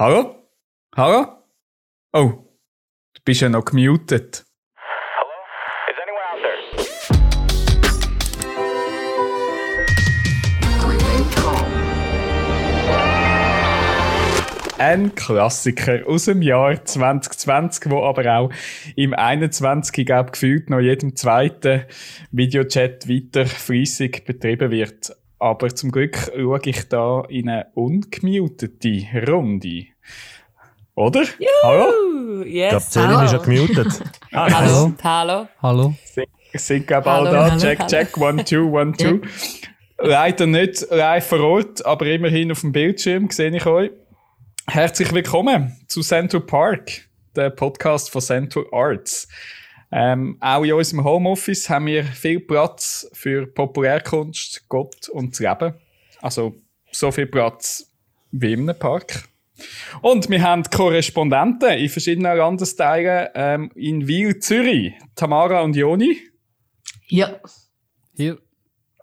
Hallo? Hallo? Oh, du bist ja noch gemutet. Ein Klassiker aus dem Jahr 2020, wo aber auch im 21. glaube gefühlt noch jedem zweiten Videochat weiter fließig betrieben wird. Aber zum Glück schaue ich da in eine ungemutete Runde. Oder? Juhu, Hallo? Yes, ich glaube, Celine ist ja gemutet. ah, hallo. Hallo. Hallo. Sind, glaube alle da. Check, check. One, two, one, two. Leider nicht live vor Ort, aber immerhin auf dem Bildschirm sehe ich euch. Herzlich willkommen zu Central Park, der Podcast von Central Arts. Ähm, auch in unserem Homeoffice haben wir viel Platz für Populärkunst, Gott und das Leben. Also so viel Platz wie in einem Park. Und wir haben Korrespondenten in verschiedenen Landesteilen ähm, in Wil, Zürich. Tamara und Joni. Ja. Hier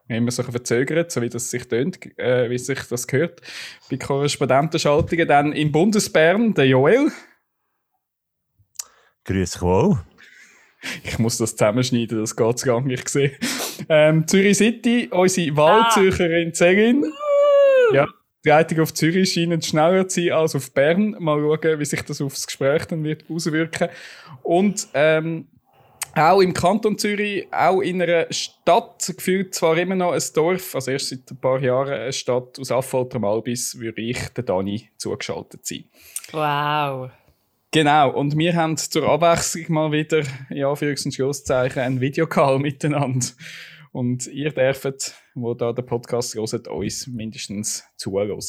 immer so verzögert, so wie das sich tönt, äh, wie sich das gehört. Bei Korrespondentenschaltungen dann im Bundesbern, der Joel. Grüß wohl. Ich muss das zusammenschneiden, das geht gar nicht, ich sehe. Ähm, Zürich City, unsere Wahlzürcherin ah. Celine. Ja, die Leitung auf Zürich scheint schneller zu sein als auf Bern. Mal schauen, wie sich das aufs Gespräch dann wird auswirken. Und ähm, auch im Kanton Zürich, auch in einer Stadt, gefühlt zwar immer noch ein Dorf, also erst seit ein paar Jahren eine Stadt aus Affolter Malbis, würde ich der Dani zugeschaltet sein. Wow. Genau, und wir haben zur Abwechslung mal wieder, in Anführungs- und Schlusszeichen, einen Videocall miteinander. Und ihr dürft, wo da der Podcast hört, uns mindestens zuhören.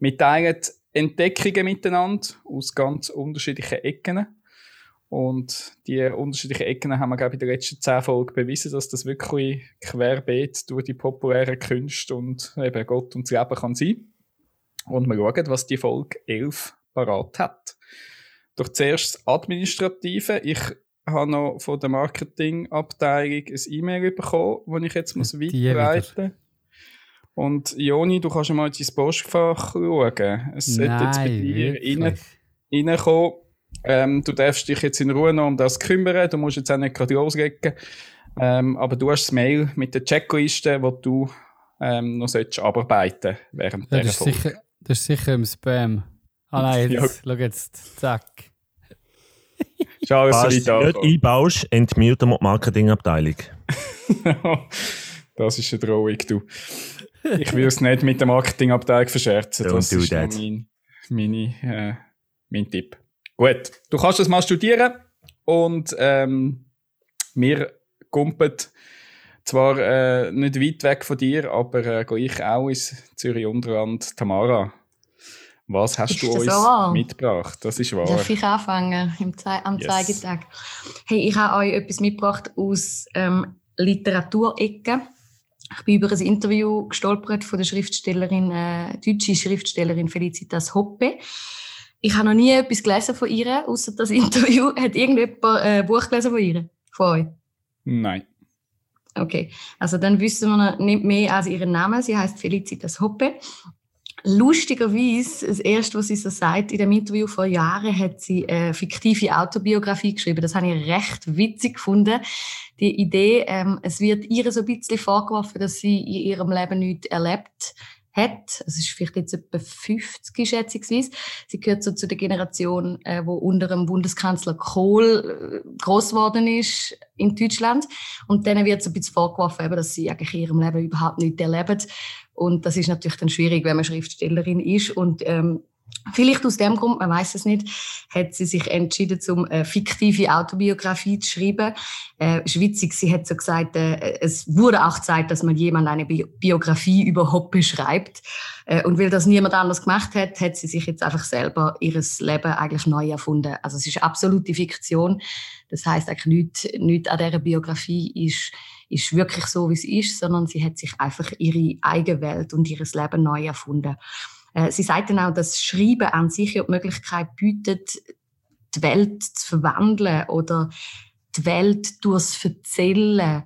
Wir teilen Entdeckungen miteinander aus ganz unterschiedlichen Ecken und die unterschiedlichen Ecken haben wir, glaube ich, in der letzten zehn Folgen bewiesen, dass das wirklich querbeet durch die populären Künste und eben Gott und das Leben kann sein. Und wir schauen, was die Folge 11 parat hat. Doch zuerst das Administrative. Ich habe noch von der Marketingabteilung ein E-Mail bekommen, das ich jetzt muss weiterleiten muss. Und Joni, du kannst mal in dein Postfach schauen. Es sollte jetzt bei dir rein, reinkommen ähm, du darfst dich jetzt in Ruhe noch um das kümmern. Du musst jetzt auch nicht gerade loslegen. Ähm, aber du hast das Mail mit der Checkliste, die du ähm, noch solltest abarbeiten während ja, das, ist sicher, das ist sicher im Spam. Ah nein, jetzt, ja. schau jetzt, zack. Schau, Was du nicht einbaust, entmute die Marketingabteilung. das ist eine Drohung, du. Ich will es nicht mit der Marketingabteilung verscherzen. Don't das ist mein, meine, äh, mein Tipp. Gut, du kannst das mal studieren und ähm, wir kumpen zwar äh, nicht weit weg von dir, aber äh, gehe ich auch ins Zürich Unterland. Tamara, was hast ist du uns so mitgebracht? Das ist wahr. Darf ich anfangen im Ze am yes. Zeigetag? Hey, ich habe euch etwas mitgebracht aus ähm, Literaturecke. Ich bin über ein Interview gestolpert von der Schriftstellerin, äh, deutsche Schriftstellerin Felicitas Hoppe. Ich habe noch nie etwas gelesen von ihr, außer das Interview. Hat irgendjemand ein Buch gelesen von ihr? Von euch? Nein. Okay, also dann wissen wir nicht mehr als ihren Namen. Sie heißt Felicitas Hoppe. Lustigerweise, das erste, was sie so sagt in dem Interview vor Jahren, hat sie eine fiktive Autobiografie geschrieben. Das habe ich recht witzig gefunden. Die Idee, ähm, es wird ihr so ein bisschen vorgeworfen, dass sie in ihrem Leben nichts erlebt hat. Es ist vielleicht jetzt etwa 50, schätzungsweise. Sie gehört so zu der Generation, äh, wo unter dem Bundeskanzler Kohl äh, groß geworden ist in Deutschland. Und denen wird so ein bisschen vorgeworfen, eben, dass sie eigentlich in ihrem Leben überhaupt nicht erleben. Und das ist natürlich dann schwierig, wenn man Schriftstellerin ist und ähm, Vielleicht aus dem Grund, man weiß es nicht, hat sie sich entschieden, zum eine fiktive Autobiografie zu schreiben. Äh, witzig, sie hat so gesagt, äh, es wurde auch Zeit, dass man jemand eine Bi Biografie über Hoppe schreibt. Äh, und weil das niemand anders gemacht hat, hat sie sich jetzt einfach selber ihres Leben eigentlich neu erfunden. Also es ist absolute Fiktion. Das heißt eigentlich nichts, nichts an dieser Biografie ist ist wirklich so, wie es ist, sondern sie hat sich einfach ihre eigene Welt und ihres Leben neu erfunden. Äh, sie sagt dann auch, dass Schreiben an sich ja die Möglichkeit bietet, die Welt zu verwandeln oder die Welt durchs Erzählen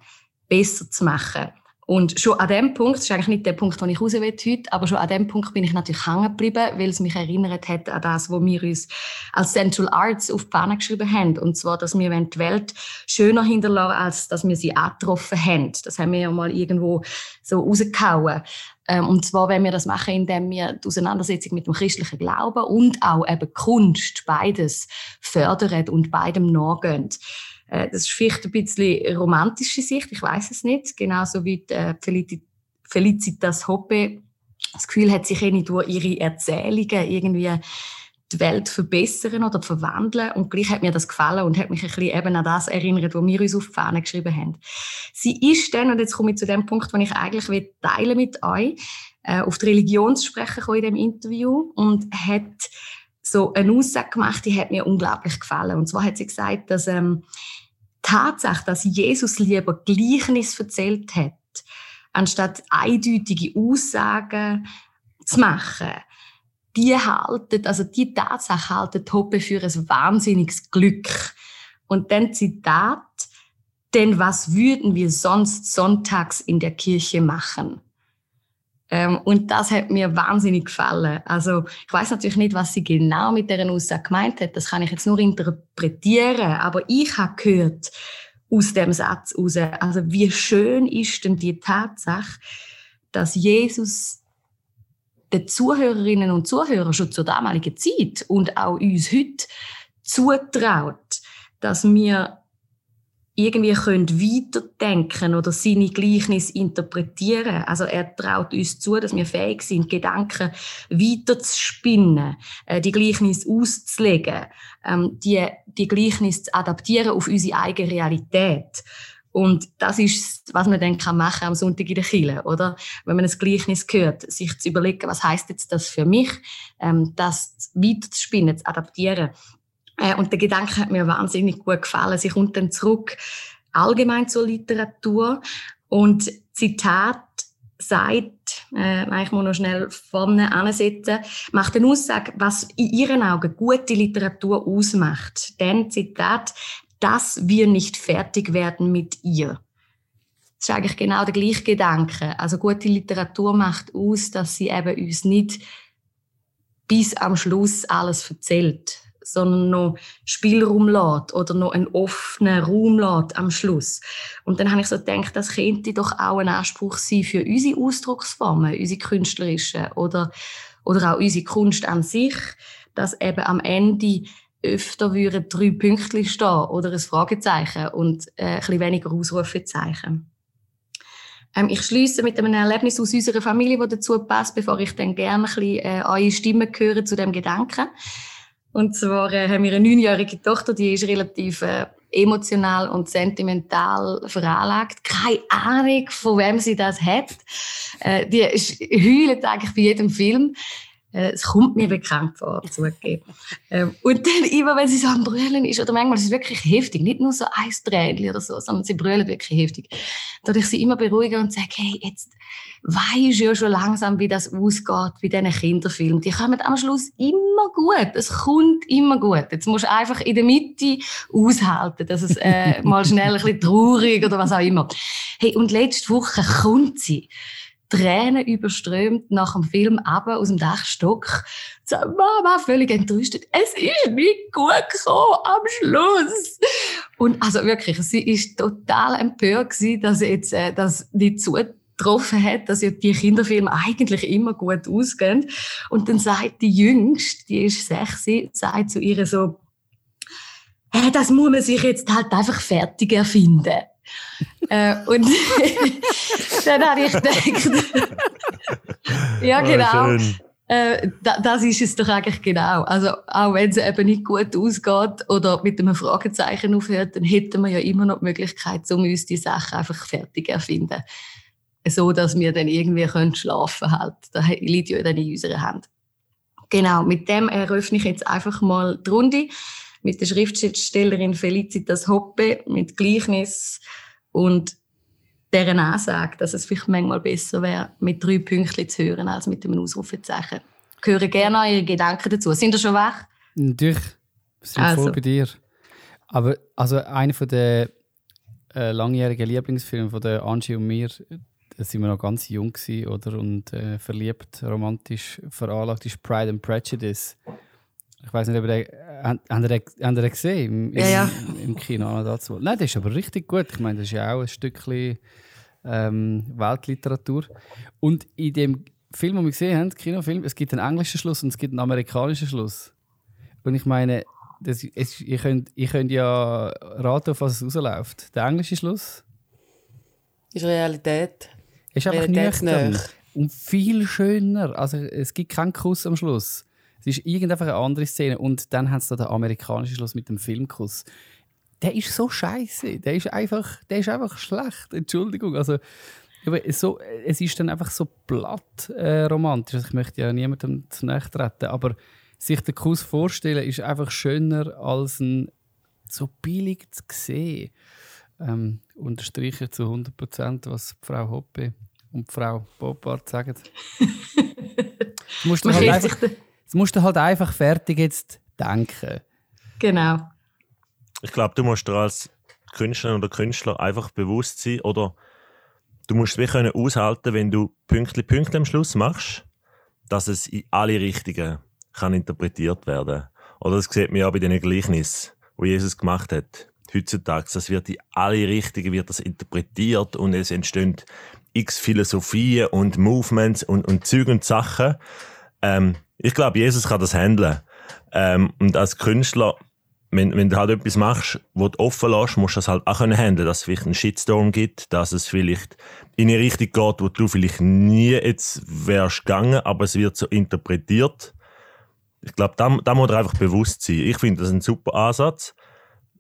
besser zu machen. Und schon an dem Punkt, das ist eigentlich nicht der Punkt, den ich raus will aber schon an dem Punkt bin ich natürlich hängen geblieben, weil es mich erinnert hat an das, was wir uns als Central Arts auf die Fahne geschrieben haben. Und zwar, dass wir die Welt schöner hinterlassen, als dass wir sie angetroffen haben. Das haben wir ja mal irgendwo so rausgehauen. Ähm, und zwar, wenn wir das machen, indem wir die Auseinandersetzung mit dem christlichen Glauben und auch eben Kunst, beides fördern und beidem nachgehen. Äh, das ist vielleicht ein bisschen romantische Sicht, ich weiß es nicht. Genauso wie äh, Felicitas Hoppe das Gefühl hat, sich nicht durch ihre Erzählungen irgendwie die Welt verbessern oder verwandeln. Und gleich hat mir das gefallen und hat mich ein bisschen eben an das erinnert, was wir uns auf die Fahne geschrieben haben. Sie ist dann, und jetzt komme ich zu dem Punkt, den ich eigentlich will teilen mit euch, äh, auf die Religion zu sprechen in dem Interview und hat so eine Aussage gemacht, die hat mir unglaublich gefallen. Und zwar hat sie gesagt, dass ähm, Tatsache, dass Jesus lieber Gleichnis erzählt hat, anstatt eindeutige Aussagen zu machen, die halten, also die Tatsache halten Hoppe für ein wahnsinniges Glück. Und dann Zitat, denn was würden wir sonst sonntags in der Kirche machen? Ähm, und das hat mir wahnsinnig gefallen. Also ich weiß natürlich nicht, was sie genau mit deren Aussage gemeint hat. Das kann ich jetzt nur interpretieren. Aber ich habe gehört aus dem Satz heraus, also wie schön ist denn die Tatsache, dass Jesus den Zuhörerinnen und Zuhörern schon zur damaligen Zeit und auch uns heute zutraut, dass wir irgendwie können weiterdenken oder seine Gleichnis interpretieren. Also er traut uns zu, dass wir fähig sind, Gedanken weiterzuspinnen, äh, die Gleichnis auszulegen, ähm, die, die Gleichnis zu adaptieren auf unsere eigene Realität. Und das ist, was man dann kann machen am Sonntag in der Kirche, oder? Wenn man ein Gleichnis hört, sich zu überlegen, was heißt jetzt das für mich, ähm, das weiterzuspinnen, zu adaptieren. Äh, und der Gedanke hat mir wahnsinnig gut gefallen. Sie kommt dann zurück allgemein zur Literatur und Zitat sagt, äh, ich muss noch schnell vorne ansetzen, macht eine Aussage, was in ihren Augen gute Literatur ausmacht. Denn, Zitat, dass wir nicht fertig werden mit ihr. Das ist eigentlich genau der gleiche Gedanke. Also gute Literatur macht aus, dass sie eben uns nicht bis am Schluss alles erzählt, sondern noch Spielraum lässt oder noch einen offenen Raum lässt am Schluss. Und dann habe ich so gedacht, das könnte doch auch ein Anspruch sein für unsere Ausdrucksformen, unsere künstlerischen oder, oder auch unsere Kunst an sich, dass eben am Ende öfter würden drei Pünktchen stehen oder ein Fragezeichen und äh, ein bisschen weniger Ausrufezeichen. Ähm, ich schließe mit einem Erlebnis aus unserer Familie, das dazu passt, bevor ich dann gerne ein bisschen äh, eure Stimmen höre zu dem Gedanken. Und zwar äh, haben wir eine neunjährige Tochter, die ist relativ äh, emotional und sentimental veranlagt. Keine Ahnung, von wem sie das hat. Äh, die heult eigentlich bei jedem Film. Äh, es kommt mir bekannt vor, zugegeben. ähm, und dann immer, wenn sie so am Brüllen ist, oder manchmal ist es wirklich heftig, nicht nur so ein Tränchen oder so, sondern sie brüllen wirklich heftig. Da ich sie immer beruhigen und sage, hey, jetzt weisst ja schon langsam, wie das ausgeht bei diesen Kinderfilmen. Die kommen am Schluss immer gut. Es kommt immer gut. Jetzt musst du einfach in der Mitte aushalten, dass es äh, mal schnell ein bisschen traurig oder was auch immer. Hey, und letzte Woche kommt sie. Tränen überströmt nach dem Film aber aus dem Dachstock. So, Mama, völlig entrüstet. Es ist nicht gut gekommen am Schluss. Und also wirklich, sie ist total empört gewesen, dass sie jetzt äh, das nicht zugetroffen hat, dass ja die Kinderfilme eigentlich immer gut ausgehen. Und dann sagt die Jüngste, die ist sechs, sagt zu ihr so, hey, das muss man sich jetzt halt einfach fertig erfinden äh, und dann habe ich gedacht, ja oh, genau, äh, das ist es doch eigentlich genau. Also auch wenn es eben nicht gut ausgeht oder mit einem Fragezeichen aufhört, dann hätten wir ja immer noch die Möglichkeit, um uns die Sachen einfach fertig erfinden. So, dass wir dann irgendwie können schlafen halt. Das liegt ja dann in unserer Hand. Genau, mit dem eröffne ich jetzt einfach mal die Runde mit der Schriftstellerin Felicitas Hoppe mit Gleichnis und deren Ansage, dass es vielleicht manchmal besser wäre, mit drei Pünktchen zu hören, als mit einem Ausrufezeichen. Ich höre gerne eure Gedanken dazu. Sind ihr schon wach? Natürlich. Wir sind also. voll bei dir. Aber also einer von der äh, langjährigen Lieblingsfilme von der Angie und mir, da sind wir noch ganz jung gewesen, oder? Und äh, verliebt, romantisch veranlagt ist Pride and Prejudice. Ich weiß nicht, ob ihr den, ihr den gesehen im, ja, ja. im Kino dazu. Nein, das ist aber richtig gut. Ich meine, das ist ja auch ein Stückchen ähm, Weltliteratur. Und in dem Film, den wir gesehen haben, Kinofilm, es gibt einen englischen Schluss und es gibt einen amerikanischen Schluss. Und ich meine, das, es, ihr, könnt, ihr könnt ja raten, auf was es rausläuft. Der englische Schluss ist Realität. Ist einfach nüchtern und viel schöner. Also es gibt keinen Kuss am Schluss. Es ist irgendeine eine andere Szene und dann haben sie da den amerikanischen Schluss mit dem Filmkuss. Der ist so scheiße. Der ist einfach, der ist einfach schlecht. Entschuldigung. Also so, es ist dann einfach so platt äh, romantisch. Also ich möchte ja niemandem zu nahe treten, aber sich den Kuss vorstellen ist einfach schöner als ein so billig zu sehen. Ähm, unterstreiche zu 100 Prozent, was Frau Hoppe und Frau Boppard sagen. du musst halt einfach, das musst du halt einfach fertig jetzt denken. Genau. Ich glaube, du musst dir als Künstlerin oder Künstler einfach bewusst sein oder du musst es können aushalten, wenn du Pünktli Pünktli am Schluss machst, dass es in alle Richtungen kann interpretiert werden. Oder das sieht man ja bei den Gleichnissen, wo Jesus gemacht hat. Heutzutage, das wird in alle Richtungen wird das interpretiert und es entstehen x Philosophien und Movements und, und Züge und Sachen. Ähm, ich glaube, Jesus kann das handeln. Ähm, und als Künstler wenn, wenn du halt etwas machst, wo du offen lässt, musst du das halt auch können handeln, dass es vielleicht einen Shitstorm gibt, dass es vielleicht in eine Richtung geht, wo du vielleicht nie jetzt wärst gegangen, aber es wird so interpretiert. Ich glaube, da, da muss er einfach bewusst sein. Ich finde das ein super Ansatz.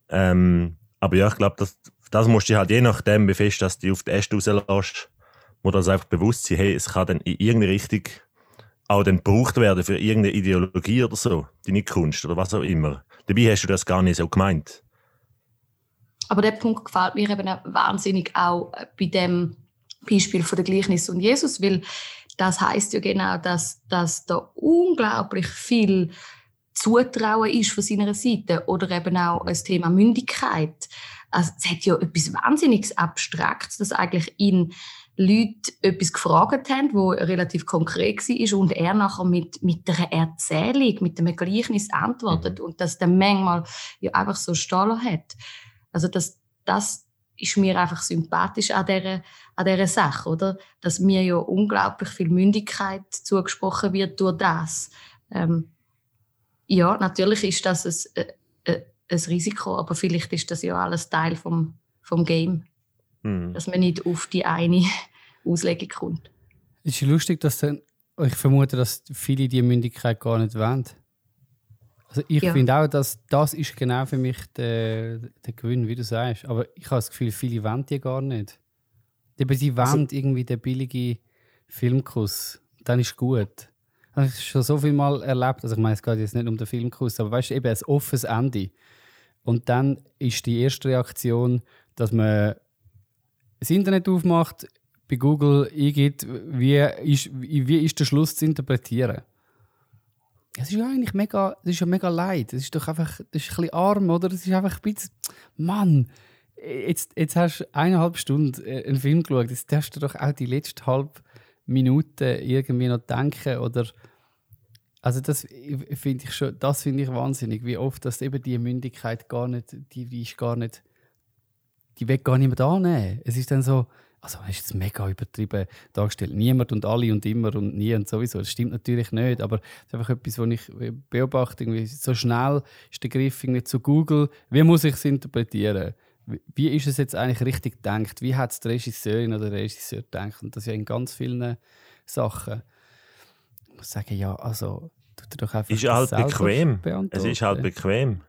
Ähm, aber ja, ich glaube, das, das musst du halt je nachdem, fest dass du auf die Äste rauslässt, muss das einfach bewusst sein, hey, es kann dann in irgendeine Richtung auch dann gebraucht werden für irgendeine Ideologie oder so, deine Kunst oder was auch immer. Dabei hast du das gar nicht so gemeint. Aber der Punkt gefällt mir eben wahnsinnig auch bei dem Beispiel von der Gleichnis und Jesus, weil das heißt ja genau, dass, dass da unglaublich viel Zutrauen ist von seiner Seite oder eben auch das Thema Mündigkeit. Also, es hat ja etwas wahnsinniges Abstraktes, dass eigentlich ihn Leute etwas gefragt haben, wo relativ konkret war und er nachher mit, mit einer Erzählung, mit einem Gleichnis antwortet mhm. und das dann manchmal ja einfach so stehen hat. Also das, das ist mir einfach sympathisch an dieser, an dieser Sache, oder? Dass mir ja unglaublich viel Mündigkeit zugesprochen wird durch das. Ähm, ja, natürlich ist das ein, äh, äh, ein Risiko, aber vielleicht ist das ja alles Teil vom, vom Game. Mhm. Dass man nicht auf die eine Auslegung kommt. Es ist lustig, dass dann, ich vermute, dass viele diese Mündigkeit gar nicht wollen. Also ich ja. finde auch, dass das ist genau für mich der, der Gewinn, wie du sagst. Aber ich habe das Gefühl, viele wollen die gar nicht. Sie wollen also, irgendwie den billigen Filmkuss. Dann ist gut. Ich habe schon so viel Mal erlebt. Also ich meine, es geht jetzt nicht um den Filmkuss, aber weißt du, eben ein offenes Ende. Und dann ist die erste Reaktion, dass man das Internet aufmacht, bei Google eingibt, wie ist, wie ist der Schluss zu interpretieren. Es ist ja eigentlich mega, das ist ja mega leid. Es ist doch einfach, das ist ein bisschen arm, oder? Es ist einfach ein bisschen, Mann, jetzt, jetzt hast du eineinhalb Stunden äh, einen Film geschaut, jetzt darfst du doch auch die letzte halbe Minute irgendwie noch denken oder also das finde ich schon, das finde ich wahnsinnig, wie oft dass eben die Mündigkeit gar nicht, die, die ist gar nicht die will gar niemand annehmen. Es ist dann so, also ist jetzt mega übertrieben dargestellt. Niemand und alle und immer und nie und sowieso. Das stimmt natürlich nicht, aber es ist einfach etwas, was ich beobachte. Irgendwie so schnell ist der Griff irgendwie zu Google. Wie muss ich es interpretieren? Wie ist es jetzt eigentlich richtig gedacht? Wie hat es die Regisseurin oder der Regisseur gedacht? Und das ja in ganz vielen Sachen. Ich muss sagen, ja, also tut er doch einfach ist halt bequem. Es ist halt bequem.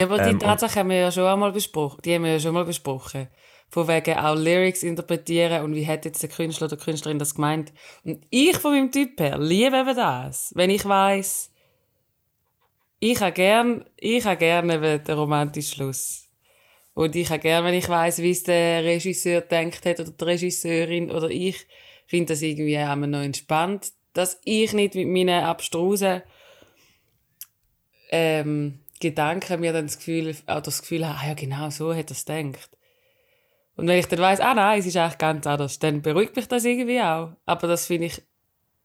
Ja, aber die ähm, Tatsache haben wir ja schon einmal besprochen. Die haben wir ja schon mal besprochen. Von wegen auch Lyrics interpretieren und wie hat jetzt der Künstler oder Künstlerin das gemeint. Und ich von meinem Typ her liebe eben das. Wenn ich weiß, ich habe gern, ich habe gerne den romantischen Schluss. Und ich habe gern, wenn ich weiß, wie es der Regisseur denkt hat oder die Regisseurin oder ich, finde das irgendwie auch noch entspannt, dass ich nicht mit meinen abstrusen ähm, Gedanken mir dann das Gefühl, auch das Gefühl habe, ah ja genau, so hat er es gedacht. Und wenn ich dann weiss, ah nein, es ist eigentlich ganz anders, dann beruhigt mich das irgendwie auch. Aber das finde ich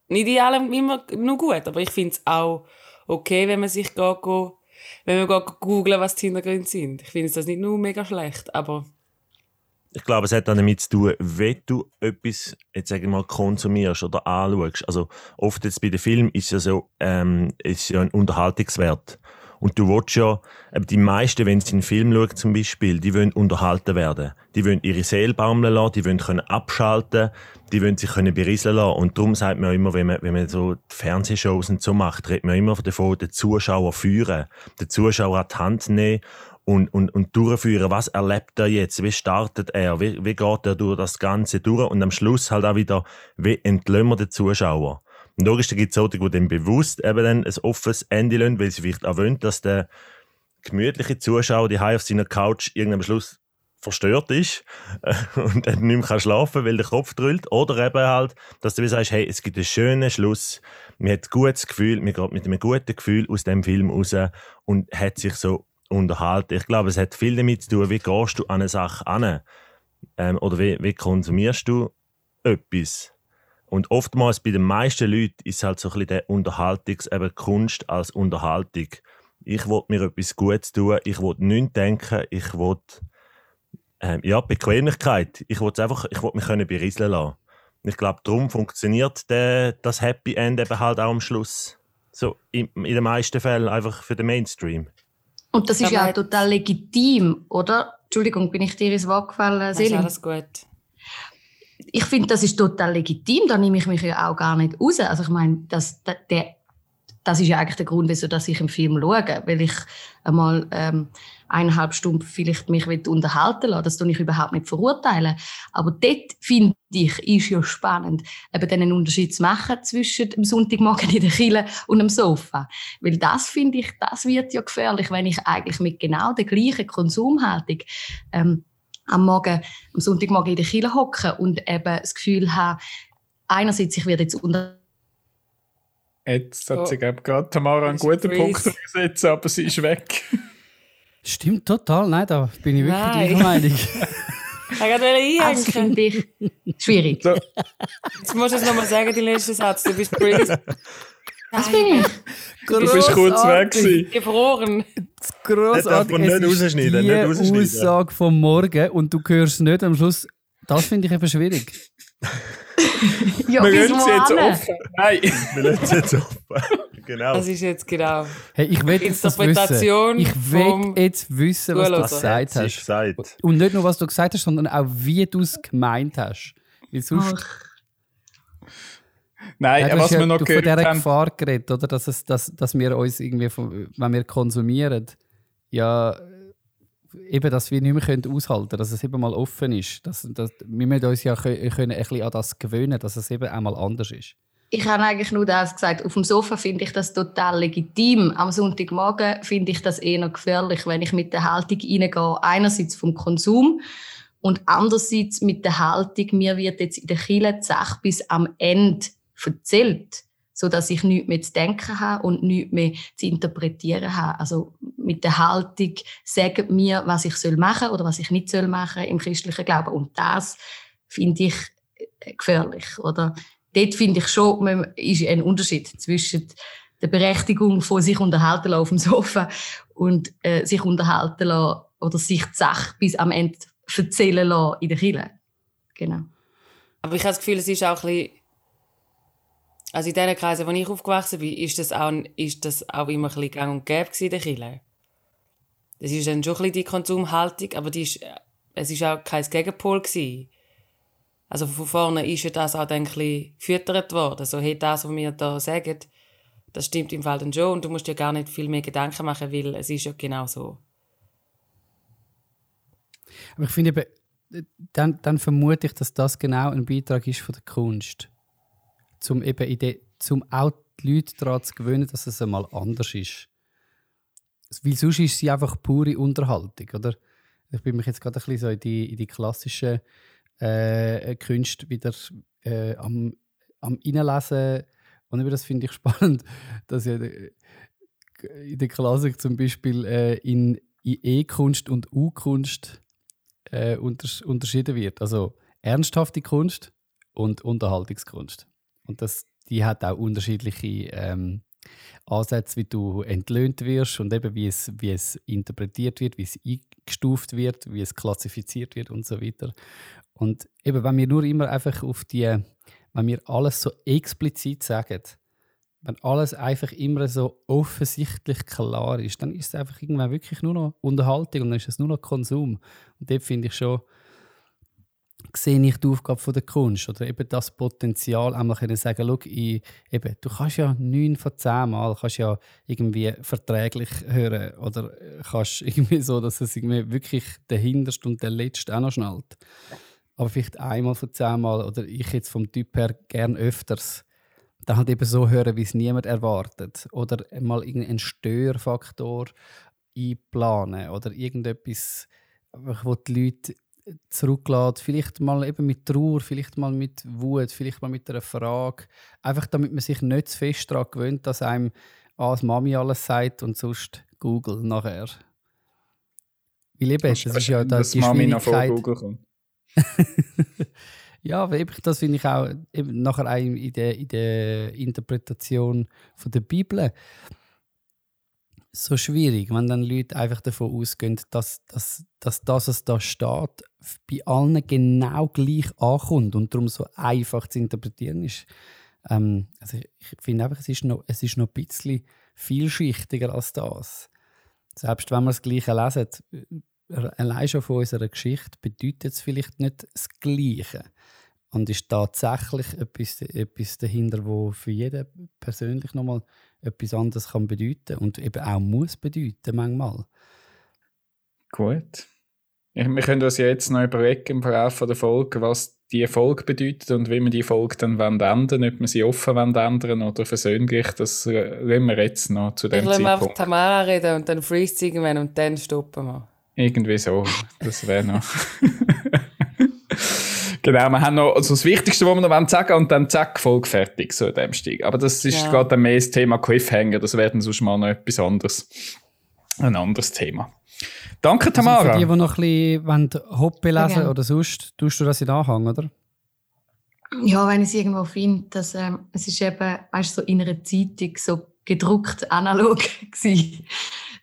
nicht in allem immer nur gut, aber ich finde es auch okay, wenn man sich geht, wenn man googlen, was die Hintergründe sind. Ich finde das nicht nur mega schlecht, aber ich glaube, es hat dann damit zu tun, wenn du etwas, jetzt sage ich mal, konsumierst oder anschaust. Also oft jetzt bei den Filmen ist ja so, ähm, ist ja ein Unterhaltungswert. Und du willst ja, die meisten, wenn sie einen Film schauen zum Beispiel, die wollen unterhalten werden. Die wollen ihre Seele baumeln lassen, die wollen können abschalten, die wollen sich können berieseln lassen. Und darum sagt man immer, wenn man, wenn man so Fernsehshows und so macht, redet man immer davon, den Zuschauer führen, den Zuschauer an die Hand nehmen und, und, und durchführen, was erlebt er jetzt, wie startet er, wie, wie geht er durch das Ganze durch und am Schluss halt auch wieder, wie entlösen wir den Zuschauer. Und logisch, da gibt es solche, die dann bewusst eben dann ein offenes Ende lassen, weil sie vielleicht auch wollen, dass der gemütliche Zuschauer die auf seiner Couch irgendwann am Schluss verstört ist und dann nicht mehr schlafen kann, weil der Kopf drüllt. Oder eben halt, dass du sagst, hey, es gibt einen schönen Schluss, man hat ein gutes Gefühl, man geht mit einem guten Gefühl aus dem Film raus und hat sich so unterhalten. Ich glaube, es hat viel damit zu tun, wie gehst du an eine Sache an ähm, oder wie, wie konsumierst du etwas. Und oftmals bei den meisten Leuten ist halt so ein bisschen der Unterhaltungs-, eben Kunst als Unterhaltung. Ich will mir etwas Gutes tun, ich will nichts denken, ich will ähm, ja, Bequemlichkeit. Ich will einfach, ich will mich können berieseln lassen. Ich glaube, darum funktioniert der, das Happy End eben halt auch am Schluss. So in, in den meisten Fällen einfach für den Mainstream. Und das ist ja auch total legitim, oder? Entschuldigung, bin ich dir ins Wort gefallen, Selim? Alles gut ich finde, das ist total legitim, da nehme ich mich ja auch gar nicht raus. Also ich meine, das, der, das ist ja eigentlich der Grund, wieso ich einen Film schaue, weil ich einmal ähm, eineinhalb Stunden vielleicht mich unterhalten lasse. Das tue ich überhaupt nicht verurteilen. Aber dort, finde ich, ist ja spannend, eben den Unterschied zu machen zwischen dem Sonntagmorgen in der Kille und dem Sofa. Weil das, finde ich, das wird ja gefährlich, wenn ich eigentlich mit genau der gleichen Konsumhaltung ähm, am Morgen, am Sonntagmorgen in der Kirche hocken und eben das Gefühl haben, einerseits, ich werde jetzt unter Jetzt hat sie oh. gerade Tamara einen guten Punkt gesetzt, aber sie ist weg. Stimmt total, nein, da bin ich wirklich nein. gleicher Meinung. Ich wollte einhängen. Das finde ich schwierig. So. Jetzt musst du es nochmal sagen, die letzte Satz. Du bist Prince. Was bin ich? Du bist kurz weg gewesen. Gefroren. Das Grossartig. Nicht rausschneiden, nicht rausschneiden. Aussage vom Morgen und du hörst nicht am Schluss. Das finde ich eben schwierig. ja, wir lassen sie jetzt offen. Nein. wir lassen sie jetzt offen. Genau. Das ist jetzt genau. Hey, ich will jetzt das wissen. Ich will jetzt wissen, was du gesagt hast. Gesagt. Und nicht nur, was du gesagt hast, sondern auch, wie du es gemeint hast. Weil sonst... Ach. Nein, ja, was wir ja, noch gehört von dieser Gefahr geredet, oder? Dass, es, dass, dass wir uns irgendwie, wenn wir konsumieren, ja, eben, dass wir nicht mehr können aushalten können, dass es eben mal offen ist. Dass, dass, wir müssen uns ja können, können ein bisschen an das gewöhnen, dass es eben einmal anders ist. Ich habe eigentlich nur das gesagt. Auf dem Sofa finde ich das total legitim. Am Sonntagmorgen finde ich das eher gefährlich, wenn ich mit der Haltung reingehe. Einerseits vom Konsum und andererseits mit der Haltung, mir wird jetzt in der Kille die Sache bis am Ende erzählt, so dass ich nichts mehr zu denken habe und nichts mehr zu interpretieren habe. Also mit der Haltung sagt mir, was ich soll machen oder was ich nicht soll machen im christlichen Glauben. Und das finde ich äh, gefährlich, oder? Dort finde ich schon, ist ein Unterschied zwischen der Berechtigung von sich unterhalten lassen auf dem Sofa und äh, sich unterhalten lassen oder sich die Sache bis am Ende erzählen lassen in der Kirche. Genau. Aber ich habe das Gefühl, es ist auch ein bisschen also in den Kreisen, wo ich aufgewachsen bin, ist das auch, ist das auch immer ein gang und gäbe in der Kirche. Das ist dann schon ein die Konsumhaltung, aber die ist, es war auch kein Gegenpol. Gewesen. Also von vorne ist ja das auch dann ein bisschen gefüttert worden. Also hey, das, was wir da sagen, das stimmt im Fall dann schon und du musst dir gar nicht viel mehr Gedanken machen, weil es ist ja genau so. Aber ich finde eben, dann, dann vermute ich, dass das genau ein Beitrag ist von der Kunst um eben in zum auch die Leute daran zu gewöhnen, dass es einmal anders ist. Weil sonst ist sie einfach pure Unterhaltung, oder? Ich bin mich jetzt gerade ein bisschen so in die, in die klassische äh, Künste wieder äh, am, am Reinlesen. Und über das finde ich spannend, dass ja in der Klassik zum Beispiel äh, in E-Kunst und U-Kunst äh, unters unterschieden wird. Also ernsthafte Kunst und Unterhaltungskunst. Und das, die hat auch unterschiedliche ähm, Ansätze, wie du entlöhnt wirst und eben wie es, wie es interpretiert wird, wie es eingestuft wird, wie es klassifiziert wird und so weiter. Und eben, wenn wir nur immer einfach auf die, wenn wir alles so explizit sagen, wenn alles einfach immer so offensichtlich klar ist, dann ist es einfach irgendwann wirklich nur noch Unterhaltung und dann ist es nur noch Konsum. Und dort finde ich schon, sehe ich die Aufgabe der Kunst oder eben das Potenzial, einmal können sagen, schau, ich, eben, du kannst ja neun von zehn Mal kannst ja irgendwie verträglich hören oder kannst irgendwie so, dass es irgendwie wirklich der Hinterste und der Letzte auch noch schnallt. Aber vielleicht einmal von zehn Mal oder ich jetzt vom Typ her gern öfters dann halt eben so hören, wie es niemand erwartet. Oder mal irgendeinen Störfaktor einplanen oder irgendetwas, wo die Leute zurücklässt. Vielleicht mal eben mit Trauer, vielleicht mal mit Wut, vielleicht mal mit einer Frage. Einfach damit man sich nicht zu fest daran gewöhnt, dass einem ah, Mami alles sagt und sonst Google nachher. Weil eben, das, das ist ja da die Mami nach vor Google kommt. ja, aber eben, das finde ich auch eben nachher auch in der, in der Interpretation von der Bibel so schwierig, wenn dann Leute einfach davon ausgehen, dass, dass, dass das, was da steht, bei allen genau gleich ankommt und darum so einfach zu interpretieren ist. Ähm, also ich finde einfach, es ist, noch, es ist noch ein bisschen vielschichtiger als das. Selbst wenn wir das Gleiche lesen, allein schon von unserer Geschichte bedeutet es vielleicht nicht das Gleiche. Und ist tatsächlich etwas, etwas dahinter, wo für jeden persönlich nochmal etwas anderes kann bedeuten und eben auch muss bedeuten manchmal. Gut. Wir können uns ja jetzt noch überlegen im Verlauf der Folge, was die Folge bedeutet und wie wir die Folge dann ändern wollen, ob wir sie offen ändern oder versöhnlich. Das lassen wir jetzt noch zu dem ich Zeitpunkt. Ich einfach Tamara reden und dann freeze irgendwann und dann stoppen wir. Irgendwie so. Das wäre noch. Genau, wir haben noch also das Wichtigste, was wir noch sagen wollen, und dann zack, Folge fertig, so in dem Stil. Aber das ist ja. gerade mehr das Thema Cliffhanger, das werden sonst mal noch etwas anderes. Ein anderes Thema. Danke, Tamara. Also für die, die noch ein bisschen Hoppe lesen okay. oder sonst, tust du das in Anhang, oder? Ja, wenn ich es irgendwo finde, dass ähm, es ist eben, weißt du, so in einer Zeitung so gedruckt analog gewesen.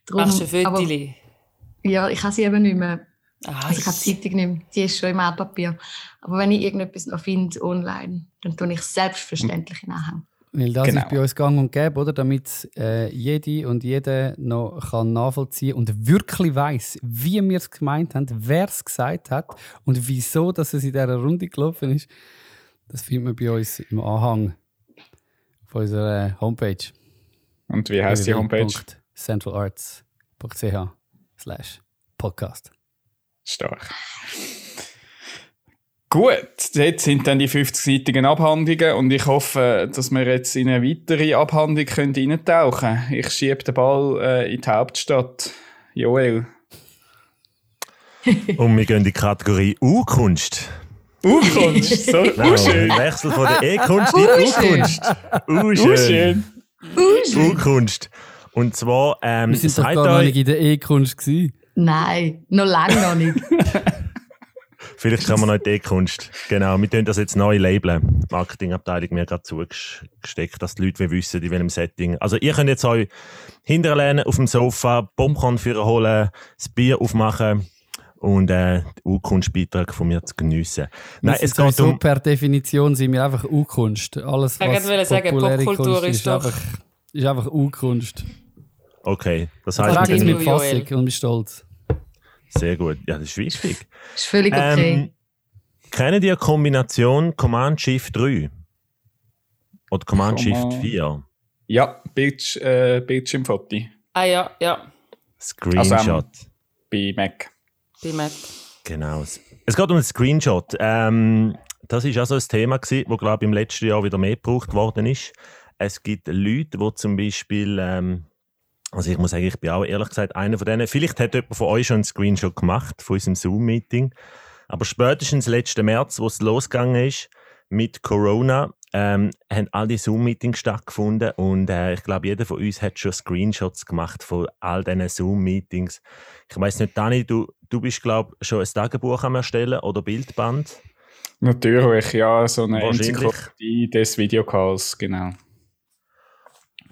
Drum, Machst du Fotos? Ja, ich habe sie eben nicht mehr Ah, also ich habe die Zeitung nicht mehr, die ist schon im Altpapier. Aber wenn ich irgendetwas noch finde online, dann tue ich selbstverständlich in Anhang. Weil das genau. ist bei uns gang und gäbe, oder? Damit äh, jede und jeder noch kann nachvollziehen und wirklich weiß, wie wir es gemeint haben, wer es gesagt hat und wieso dass es in dieser Runde gelaufen ist. Das findet man bei uns im Anhang auf unserer Homepage. Und wie heißt die Homepage? centralarts.ch slash podcast. Stark. Gut, jetzt sind dann die 50-seitigen Abhandlungen und ich hoffe, dass wir jetzt in eine weitere Abhandlung eintauchen können. Ich schiebe den Ball äh, in die Hauptstadt. Joel. und wir gehen in die Kategorie U-Kunst. U-Kunst, so genau, schön. Wechsel von der E-Kunst in die U-Kunst. U-schön. U-Kunst. Und zwar, ähm, wir sind doch gar nicht in der E-Kunst gewesen. Nein, noch lange noch nicht. Vielleicht kann man noch die E-Kunst. Genau, wir tun das jetzt neu labeln. Die Marketingabteilung mir gerade zugesteckt, dass die Leute wissen, in welchem Setting. Also ihr könnt jetzt euch hinterlehnen auf dem Sofa, Popcorn für holen, das Bier aufmachen und äh, den U-Kunstbeitrag von mir zu geniessen. Nein, es geht so um... per Definition sind wir einfach U-Kunst. Alles, was ich sagen, Popkultur ist, ist, einfach, ist einfach U-Kunst. Okay, das heißt... Ich es mit Fassung und bin stolz. Sehr gut. Ja, das ist wichtig. Das ist völlig okay. Ähm, kennen die Kombination Command Shift 3? Oder Command Shift 4? Ja, Bild, äh, Bildschirmfoto. Ah ja, ja. Screenshot. Also, ähm, bei Mac. Bei Mac. Genau. Es geht um einen Screenshot. Ähm, das war auch so ein Thema, das, glaube ich, im letzten Jahr wieder mehr gebraucht worden ist. Es gibt Leute, die zum Beispiel ähm, also ich muss sagen, ich bin auch ehrlich gesagt einer von denen. Vielleicht hat jemand von euch schon einen Screenshot gemacht von unserem Zoom-Meeting. Aber spätestens letzten März, wo es losgegangen ist mit Corona, ähm, haben all die Zoom-Meetings stattgefunden und äh, ich glaube, jeder von uns hat schon Screenshots gemacht von all diesen Zoom-Meetings. Ich weiß nicht, Dani, du, du bist, glaube ich, schon ein Tagebuch am Erstellen oder Bildband. Natürlich, ja, so eine Enzyklopädie des Videocalls, genau.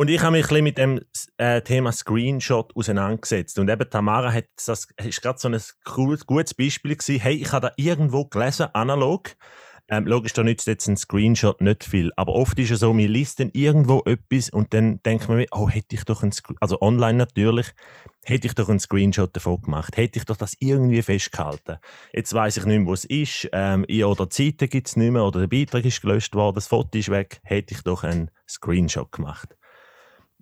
Und ich habe mich ein mit dem äh, Thema Screenshot auseinandergesetzt. Und eben Tamara hat das ist gerade so ein gutes Beispiel gewesen. Hey, ich habe da irgendwo gelesen, analog. Ähm, logisch, da nützt jetzt ein Screenshot nicht viel. Aber oft ist es so, man liest dann irgendwo etwas und dann denkt man, oh, hätte ich doch ein, also online natürlich, hätte ich doch einen Screenshot davon gemacht, hätte ich doch das irgendwie festgehalten. Jetzt weiß ich nicht mehr, wo es ist, ähm, oder Seite gibt es nicht mehr, oder der Beitrag ist gelöscht worden, das Foto ist weg, hätte ich doch einen Screenshot gemacht.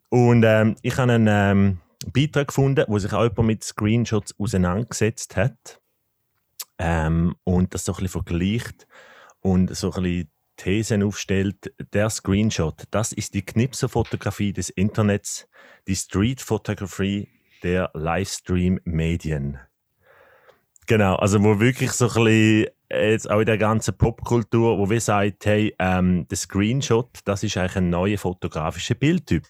Und ähm, ich habe einen ähm, Beitrag gefunden, wo sich auch jemand mit Screenshots auseinandergesetzt hat ähm, und das so ein bisschen vergleicht und so ein bisschen Thesen aufstellt. Der Screenshot, das ist die Knipserfotografie des Internets, die Street Photography der Livestream-Medien. Genau, also wo wirklich so ein bisschen jetzt auch in der ganzen Popkultur, wo wir sagen, hey, ähm, der Screenshot, das ist eigentlich ein neuer fotografischer Bildtyp.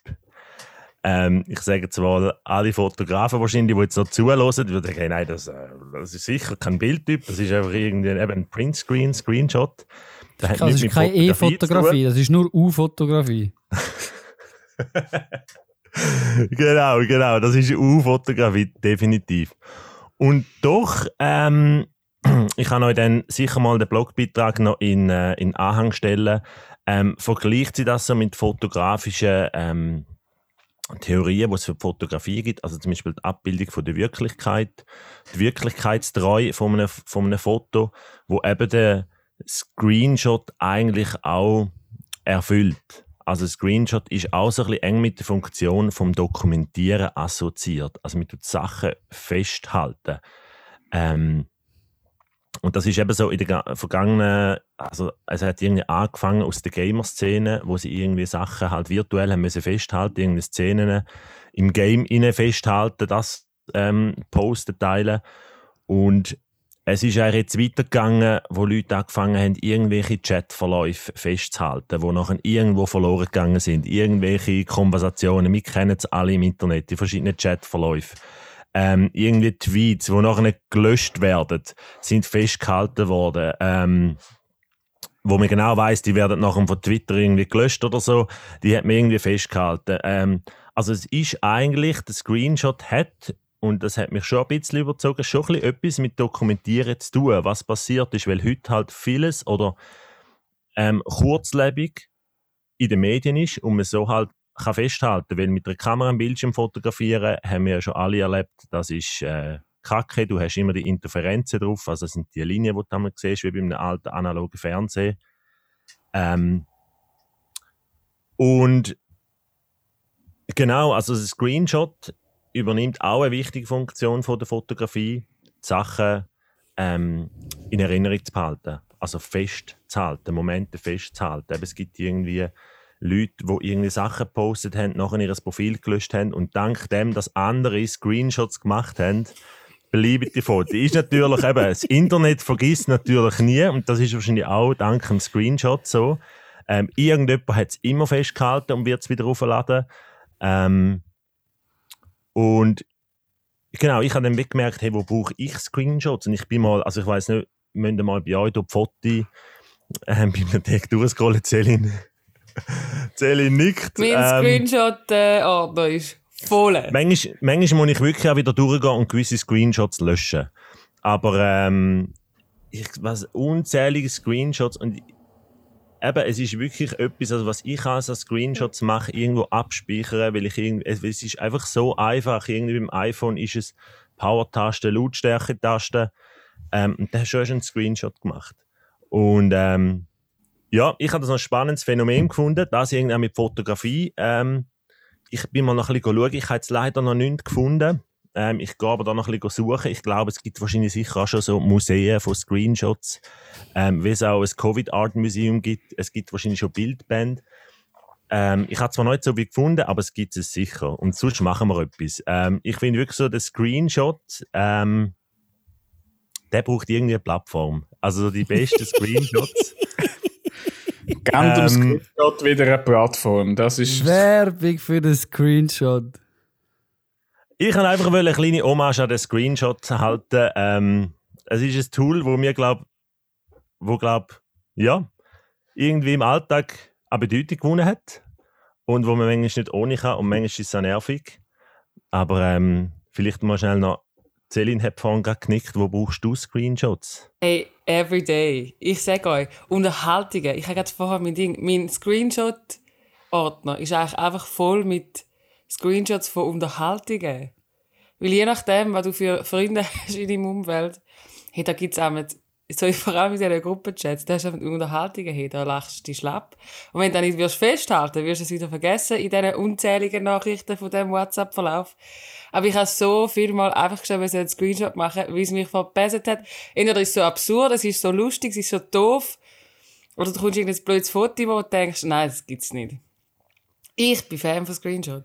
Ähm, ich sage jetzt mal, alle Fotografen wahrscheinlich, die jetzt noch zuhören, würden sagen, nein, das, äh, das ist sicher kein Bildtyp, das ist einfach irgendwie eben ein Printscreen, Screenshot. Das, das ist keine E-Fotografie, das ist nur U-Fotografie. genau, genau, das ist U-Fotografie, definitiv. Und doch, ähm, ich kann euch dann sicher mal den Blogbeitrag noch in, äh, in Anhang stellen. Ähm, vergleicht sie das so mit fotografischen ähm, Theorien, die es für Fotografie gibt, also zum Beispiel die Abbildung von der Wirklichkeit, die Wirklichkeitstreu von einem, von einem Foto, wo eben der Screenshot eigentlich auch erfüllt. Also Screenshot ist auch so ein bisschen eng mit der Funktion vom Dokumentieren assoziiert. Also mit Sachen festhalten. Ähm, und das ist eben so in der vergangenen, also es hat irgendwie angefangen aus der Gamer-Szene, wo sie irgendwie Sachen halt virtuell haben müssen festhalten, irgendwie Szenen im Game innen festhalten, das ähm, posten, teilen. Und es ist eigentlich jetzt weitergegangen, wo Leute angefangen haben, irgendwelche Chatverläufe festzuhalten, die nachher irgendwo verloren gegangen sind. Irgendwelche Konversationen, wir kennen es alle im Internet, die verschiedenen Chatverläufe ähm, irgendwie Tweets, die nachher nicht gelöscht werden, sind festgehalten worden. Ähm, wo man genau weiß, die werden nachher von Twitter irgendwie gelöscht oder so, die hat man irgendwie festgehalten. Ähm, also es ist eigentlich, der Screenshot hat, und das hat mich schon ein bisschen überzogen, schon ein bisschen etwas mit Dokumentieren zu tun, was passiert ist, weil heute halt vieles oder ähm, kurzlebig in den Medien ist und man so halt kann festhalten weil mit der Kamera am Bildschirm fotografieren haben wir ja schon alle erlebt, das ist äh, kacke, du hast immer die Interferenzen drauf, also das sind die Linien, die du einmal siehst, wie bei einem alten analogen Fernsehen. Ähm, und genau, also das Screenshot übernimmt auch eine wichtige Funktion von der Fotografie, die Sachen ähm, in Erinnerung zu behalten, also festzuhalten, Momente festzuhalten. Aber es gibt irgendwie Leute, die irgendwie Sachen gepostet haben, nachher ihr Profil gelöscht haben und dank dem, dass andere Screenshots gemacht haben, bleiben die Fotos. ist natürlich eben, das Internet vergisst natürlich nie und das ist wahrscheinlich auch dank dem Screenshot so. Ähm, irgendjemand hat es immer festgehalten und wird es wieder aufladen. Ähm, und genau, ich habe dann gemerkt, hey, wo brauche ich Screenshots? Und ich bin mal, also ich weiß nicht, müssen mal bei euch die Foto äh, Bibliothek durchscrollen, Celine. Zähle nickt. Mein ähm, Screenshot-Ordner äh, ist voll. Manchmal, manchmal muss ich wirklich auch wieder durchgehen und gewisse Screenshots löschen. Aber ähm, ich was unzählige Screenshots und eben, es ist wirklich etwas, also was ich als Screenshots mache, irgendwo abspeichern, weil ich irgendwie, es ist einfach so einfach. Irgendwie beim iPhone ist es Power-Taste, Lautstärke-Taste. Ähm, und da hast du schon einen Screenshot gemacht. Und ähm, ja, ich habe das ein spannendes Phänomen gefunden, das irgendwie mit Fotografie. Ähm, ich bin mal noch ein bisschen schauen, ich habe jetzt leider noch nichts gefunden. Ähm, ich gehe aber da noch ein bisschen suchen. Ich glaube, es gibt wahrscheinlich sicher auch schon so Museen von Screenshots, ähm, wie es auch ein Covid Art Museum gibt. Es gibt wahrscheinlich schon Bildbände. Ähm, ich habe zwar noch nicht so viel gefunden, aber es gibt es sicher. Und sonst machen wir etwas. Ähm, ich finde wirklich so, der Screenshot, ähm, der braucht irgendwie eine Plattform. Also die besten Screenshots. Gandalf ähm, Screenshot wieder eine Plattform. Das ist Werbung für den Screenshot. Ich kann einfach eine kleine Hommage an den Screenshot halten. Ähm, es ist ein Tool, wo mir glaube, wo glaub, ja, irgendwie im Alltag eine Bedeutung gewonnen hat und wo man manchmal nicht ohne kann und manchmal ist es auch nervig. Aber ähm, vielleicht mal schnell noch. Celine hat vorhin gerade genickt. Wo brauchst du Screenshots? Hey, every day. Ich sage euch, Unterhaltungen. Ich habe gerade vorher mein Ding, mein Screenshot-Ordner ist eigentlich einfach voll mit Screenshots von Unterhaltungen. Weil je nachdem, was du für Freunde hast in deinem Umfeld, hey, da gibt es auch mit so vor allem in diesen Gruppenchats, da hast du Unterhaltungen hin, da lachst du dich schlapp. Und wenn du dann nicht wirst festhalten, wirst du es wieder vergessen in diesen unzähligen Nachrichten von diesem WhatsApp-Verlauf. Aber ich habe so viel mal einfach ich einen Screenshot machen, wie es mich verbessert hat. Entweder ist es so absurd, es ist so lustig, es ist so doof, oder du kommst irgendein blödes Foto, wo du denkst, nein, das gibt's nicht. Ich bin Fan von Screenshot.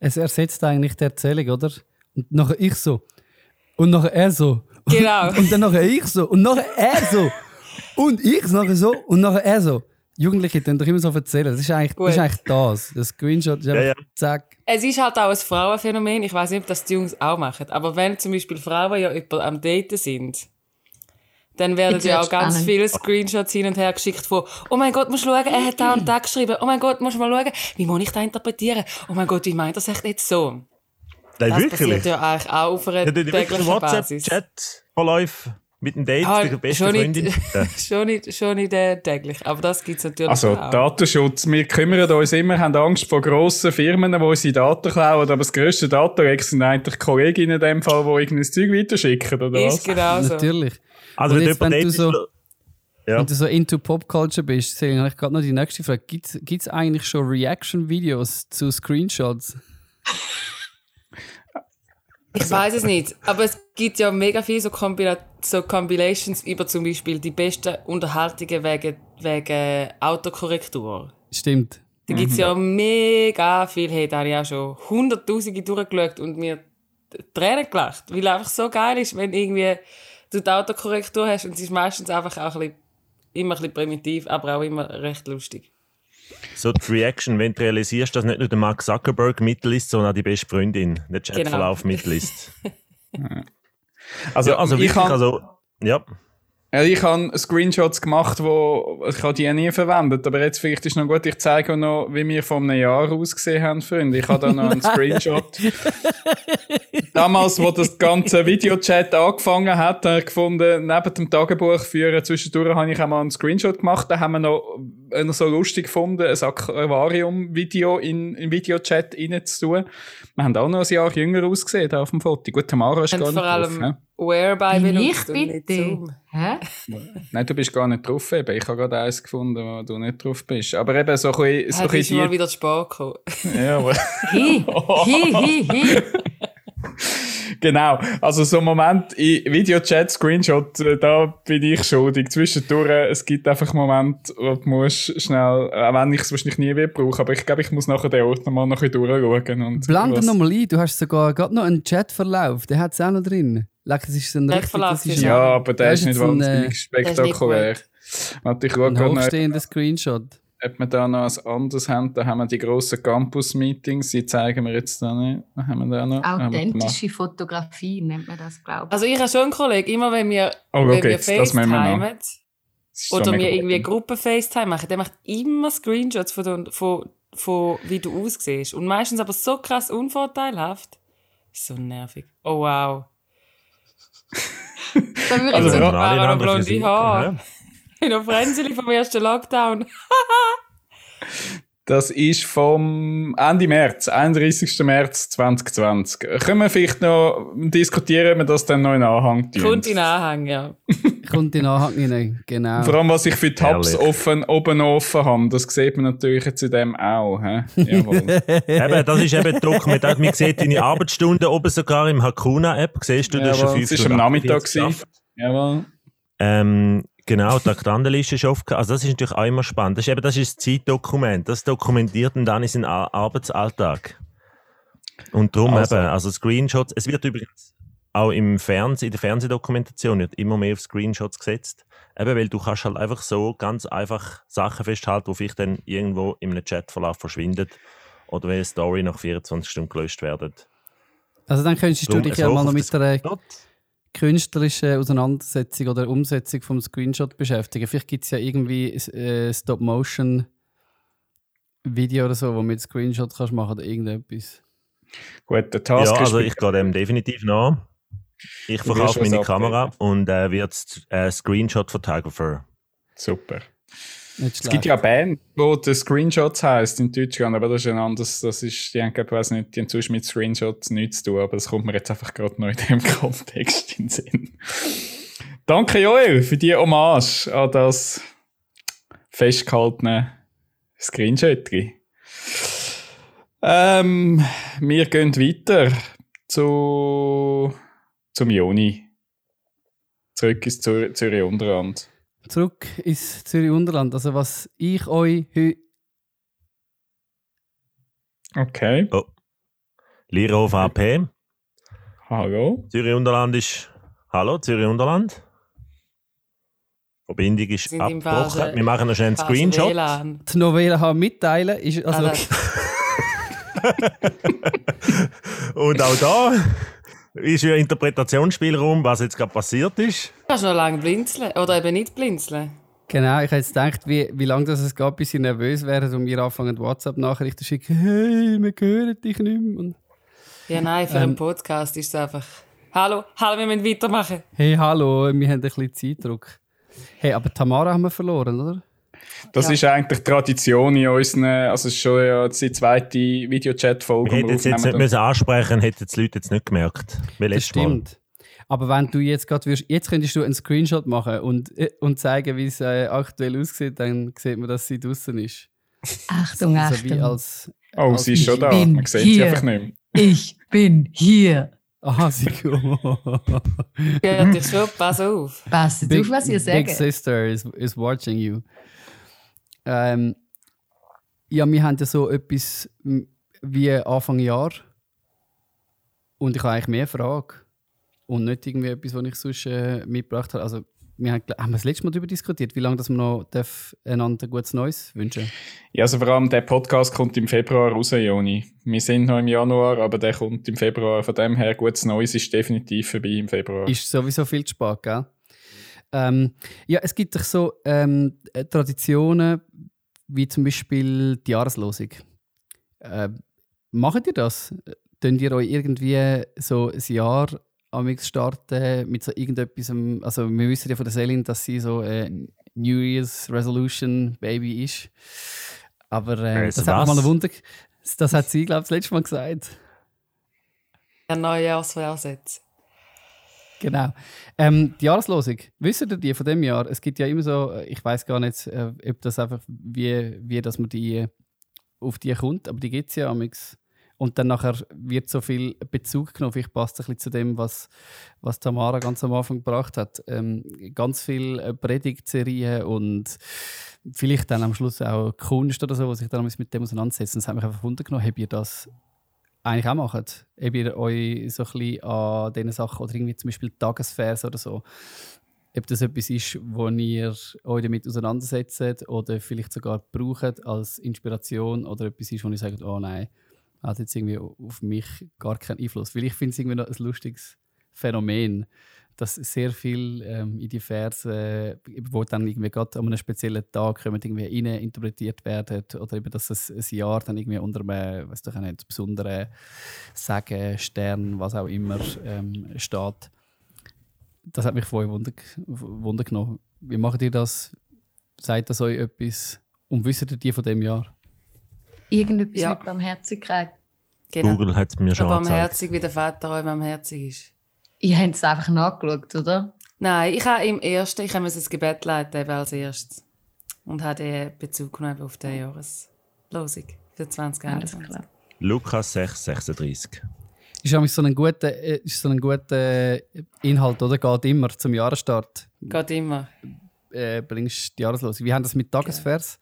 Es ersetzt eigentlich die Erzählung, oder? Und nachher ich so. Und nachher er so. Genau. Und dann nachher ich so. Und nachher er so. Und ich nachher so. Und nachher er so. Jugendliche können doch immer so erzählen. Das ist eigentlich das. Ist eigentlich das. das Screenshot ist einfach ja, ja. zack. Es ist halt auch ein Frauenphänomen. Ich weiß nicht, ob das die Jungs auch machen. Aber wenn zum Beispiel Frauen ja jemand am Daten sind, dann werden ja auch ganz spannend. viele Screenshots hin und her geschickt von, oh mein Gott, musst du schauen, er hat da und da geschrieben. Oh mein Gott, musst du mal schauen, wie muss ich das interpretieren? Oh mein Gott, wie meint das echt nicht so? Nein, das wirklich? passiert ja eigentlich auch auf einer ja, täglichen WhatsApp-Chat-Verläufe mit dem Date, ah, der besten schon Freundin. Nicht, schon, nicht, schon nicht äh, täglich, aber das gibt es natürlich also, auch. Also Datenschutz, wir kümmern uns immer, haben Angst vor grossen Firmen, die unsere Daten klauen, aber das grösste Datenrex sind eigentlich Kolleginnen in dem Fall, die irgendein Zeug weiterschicken, oder Ist was? genau so. Natürlich. Also Und jetzt, wenn du so... Ja. Wenn du so into Popculture bist, sehe ich gerade noch die nächste Frage. Gibt es eigentlich schon Reaction-Videos zu Screenshots? Ich weiß es nicht, aber es gibt ja mega viele so, Combina so Compilations über zum Beispiel die besten Unterhaltungen wegen, wegen Autokorrektur. Stimmt. Da gibt es ja mega viel. Hey, da habe ich auch schon hunderttausende durchgeschaut und mir Tränen gelacht, weil es einfach so geil ist, wenn irgendwie du die Autokorrektur hast und es ist meistens einfach auch ein bisschen, immer ein bisschen primitiv, aber auch immer recht lustig. So die Reaction, wenn du realisierst, dass nicht nur der Mark Zuckerberg mitliest, sondern auch die beste Freundin, der Chatverlauf genau. mitliest. also, ja, also, wirklich, kann, also, ja. Ja, ich habe Screenshots gemacht, wo ich habe die nie verwendet, aber jetzt vielleicht ist noch gut, ich zeige noch, wie wir vor einem Jahr ausgesehen haben, Freunde. Ich habe da noch einen Screenshot. Damals, wo das ganze Videochat angefangen hat, habe ich gefunden, neben dem Tagebuch führen, zwischendurch habe ich auch mal einen Screenshot gemacht, da haben wir noch, noch so lustig gefunden, ein Aquarium-Video in, in Videochat reinzutun. Wir haben auch noch ein Jahr jünger ausgesehen da auf dem Foto. Gut, Tamara ist gar nicht vor allem drauf, Whereby benutzt und nicht Zoom. Hä? Nein, du bist gar nicht drauf. Eben. Ich habe gerade eins gefunden, wo du nicht drauf bist. Aber eben so ein bisschen... So ein bisschen mal wieder zu spät gekommen. Ja, aber... Hi, hi, hi, hi. Genau. Also so ein Moment in Videochat, Screenshot, äh, da bin ich schuldig. Zwischendurch, es gibt einfach Momente, wo du musst schnell, auch wenn ich es wahrscheinlich nie wieder brauche, aber ich glaube, ich muss nachher den Ort nochmal noch ein bisschen durchschauen. Und Blende nochmal ein, du hast sogar gerade noch einen Chatverlauf, der hat es auch noch drin. Like, das ist ein richtig, das ist ja, aber der ist nicht wahnsinnig äh, spektakulär. Warte, ich schaue ein hochstehender Screenshot. Ob wir da noch ein anderes haben, da haben wir die grossen Campus-Meetings, die zeigen wir jetzt da nicht. Was haben wir da noch? Authentische Fotografie nennt man das, glaube ich. Also ich habe schon einen Kollegen, immer wenn wir, oh, wenn okay, wir FaceTimen oder wir irgendwie Gruppen-FaceTime machen, der macht immer Screenshots von, von, von, wie du aussiehst. Und meistens aber so krass unvorteilhaft. So nervig. Oh wow. da würde also, ich so noch blonde Haare. In einem Fränzeli vom ersten Lockdown. das ist vom Ende März, 31. März 2020. Können wir vielleicht noch diskutieren, ob wir das dann noch in Anhang tun? Kommt in Anhang, ja. Kommt in Anhang rein, genau. Vor allem, was ich für Tabs offen, oben offen habe, das sieht man natürlich jetzt in dem auch. He? Jawohl. eben, das ist eben Druck. Man, man sieht deine Arbeitsstunden oben sogar im Hakuna-App. Siehst du, das Jawohl, ist schon Das war am Nachmittag. Jawohl. Ähm, Genau, die Aktantenliste ist oft. Also, das ist natürlich auch immer spannend. Das ist eben das ist das Zeitdokument. Das dokumentiert dann dann seinen Arbeitsalltag. Und darum also. eben, also Screenshots. Es wird übrigens auch im Fernsehen, in der Fernsehdokumentation wird immer mehr auf Screenshots gesetzt. Eben, weil du kannst halt einfach so ganz einfach Sachen festhalten, die vielleicht dann irgendwo in einem Chatverlauf verschwinden oder wenn eine Story nach 24 Stunden gelöscht werden. Also dann könntest du dich ja mal noch mit der künstlerischen Auseinandersetzung oder Umsetzung vom Screenshot beschäftigen. Vielleicht gibt es ja irgendwie äh, Stop-Motion-Video oder so, wo du mit Screenshot kannst machen oder irgendetwas. Gut, der Task Ja, also ich gehe dem definitiv nach. Ich verkaufe meine Kamera und äh, werde äh, Screenshot-Photographer. Super. Es gibt ja Band, wo die Screenshots heisst in Deutschland, aber das ist ein anderes, das ist, die haben, ich weiß nicht, die haben sonst mit Screenshots nichts zu tun, aber das kommt mir jetzt einfach gerade noch in dem Kontext in den Sinn. Danke Joel für die Hommage an das festgehaltene Screenshot. Ähm, wir gehen weiter zu, zum Joni. Zurück ins Zürich Unterland zurück ins Zürich Unterland. Also was ich euch heute. Okay. Oh. Lierhof AP. Hallo. Zürich Unterland ist. Hallo, Zürich Unterland. Verbindung ist abgebrochen. Wir machen noch schnell einen Screenshot. Die Novelle haben mitteilen ist also. Und auch da ist ja Interpretationsspielraum, was jetzt gerade passiert ist. Du kannst noch lange blinzeln oder eben nicht blinzeln. Genau, ich habe jetzt gedacht, wie, wie lange das es geht, bis sie nervös werden und mir anfangen WhatsApp-Nachrichten zu schicken. Hey, wir hören dich nicht mehr. Ja, nein, für ähm, einen Podcast ist es einfach. Hallo, hallo, wir müssen weitermachen. Hey, hallo, wir haben ein bisschen Zeitdruck. Hey, aber Tamara haben wir verloren, oder? Das ja. ist eigentlich Tradition in unseren, also es ist schon ja die zweite Videochat-Folge. Wir hätten jetzt, jetzt nicht müssen ansprechen, hätten die Leute jetzt nicht gemerkt. das stimmt. Aber wenn du jetzt gerade wirst, jetzt könntest du einen Screenshot machen und, äh, und zeigen, wie es äh, aktuell aussieht, dann sieht man, dass sie draußen ist. Achtung, also, Achtung. Als, oh, als sie ist schon da. Man sieht hier. sie einfach nicht mehr. Ich bin hier. Aha, sie Ja, dich schon, pass auf. Pass auf, was ihr sagt. Big Sister is, is watching you. Ähm, ja, wir haben ja so etwas wie Anfang Jahr. Und ich habe eigentlich mehr Fragen. Und nicht irgendwie etwas, was ich sonst äh, mitgebracht habe. Also, wir haben, haben wir das letzte Mal darüber diskutiert, wie lange dass wir noch darf einander gutes Neues wünschen Ja, also vor allem der Podcast kommt im Februar raus, Joni. Wir sind noch im Januar, aber der kommt im Februar. Von dem her, gutes Neues ist definitiv vorbei im Februar. Ist sowieso viel zu spät, gell? Ähm, ja, es gibt doch so ähm, Traditionen, wie zum Beispiel die Jahreslosung. Äh, macht ihr das? Könnt ihr euch irgendwie so ein Jahr amix starten mit so irgendetwas? Also, wir wissen ja von der Selin, dass sie so ein New Year's Resolution Baby ist. Aber äh, das hat mal ein Wunder. Das hat sie, glaube ich, das letzte Mal gesagt. Ein Neujahrsvorsatz. Genau. Ähm, die Jahreslosung, wisst ihr die von dem Jahr? Es gibt ja immer so, ich weiß gar nicht, äh, ob das einfach, wie, wie dass man die auf die kommt, aber die gibt es ja amix. Und dann nachher wird so viel Bezug genommen. Ich passt ein bisschen zu dem, was, was Tamara ganz am Anfang gebracht hat. Ähm, ganz viele Predigtserien und vielleicht dann am Schluss auch Kunst oder so, was sich dann mit dem auseinandersetzt. Und das hat mich einfach wundern Habt ihr das eigentlich auch macht. Ob ihr euch so ein bisschen an diesen Sachen oder irgendwie zum Beispiel Tagesvers oder so, ob das etwas ist, wo ihr euch damit auseinandersetzt oder vielleicht sogar braucht als Inspiration oder etwas ist, wo ihr sagt, oh nein, hat jetzt irgendwie auf mich gar keinen Einfluss. Weil ich finde es irgendwie noch ein lustiges Phänomen, dass sehr viel ähm, in die Verse, wo dann irgendwie gerade an einem speziellen Tag kommen, irgendwie rein interpretiert werden oder eben, dass es ein Jahr dann irgendwie unter einem, weiß doch nicht, besonderen Sagen, Stern, was auch immer ähm, steht. Das hat mich vorher wunder, wunder genommen. Wie macht ihr das? Sagt das euch etwas? Und wisst ihr die von dem Jahr? Irgendetwas ja. mit Barmherzigkeit. Genau. Google hat es mir schon Barmherzig, wie der Vater auch barmherzig ist. Ihr habt es einfach nachgeschaut, oder? Nein, ich habe im ersten, ich habe das Gebet leiten als erstes. Und habe den Bezug genommen auf die Jahreslosung für 2021. Lukas 6, 36. Ist so ein guter, äh, ist so ein guter Inhalt, oder? Geht immer zum Jahresstart. Geht immer. Äh, bringst die Jahreslosung. Wie haben das mit Tagesvers?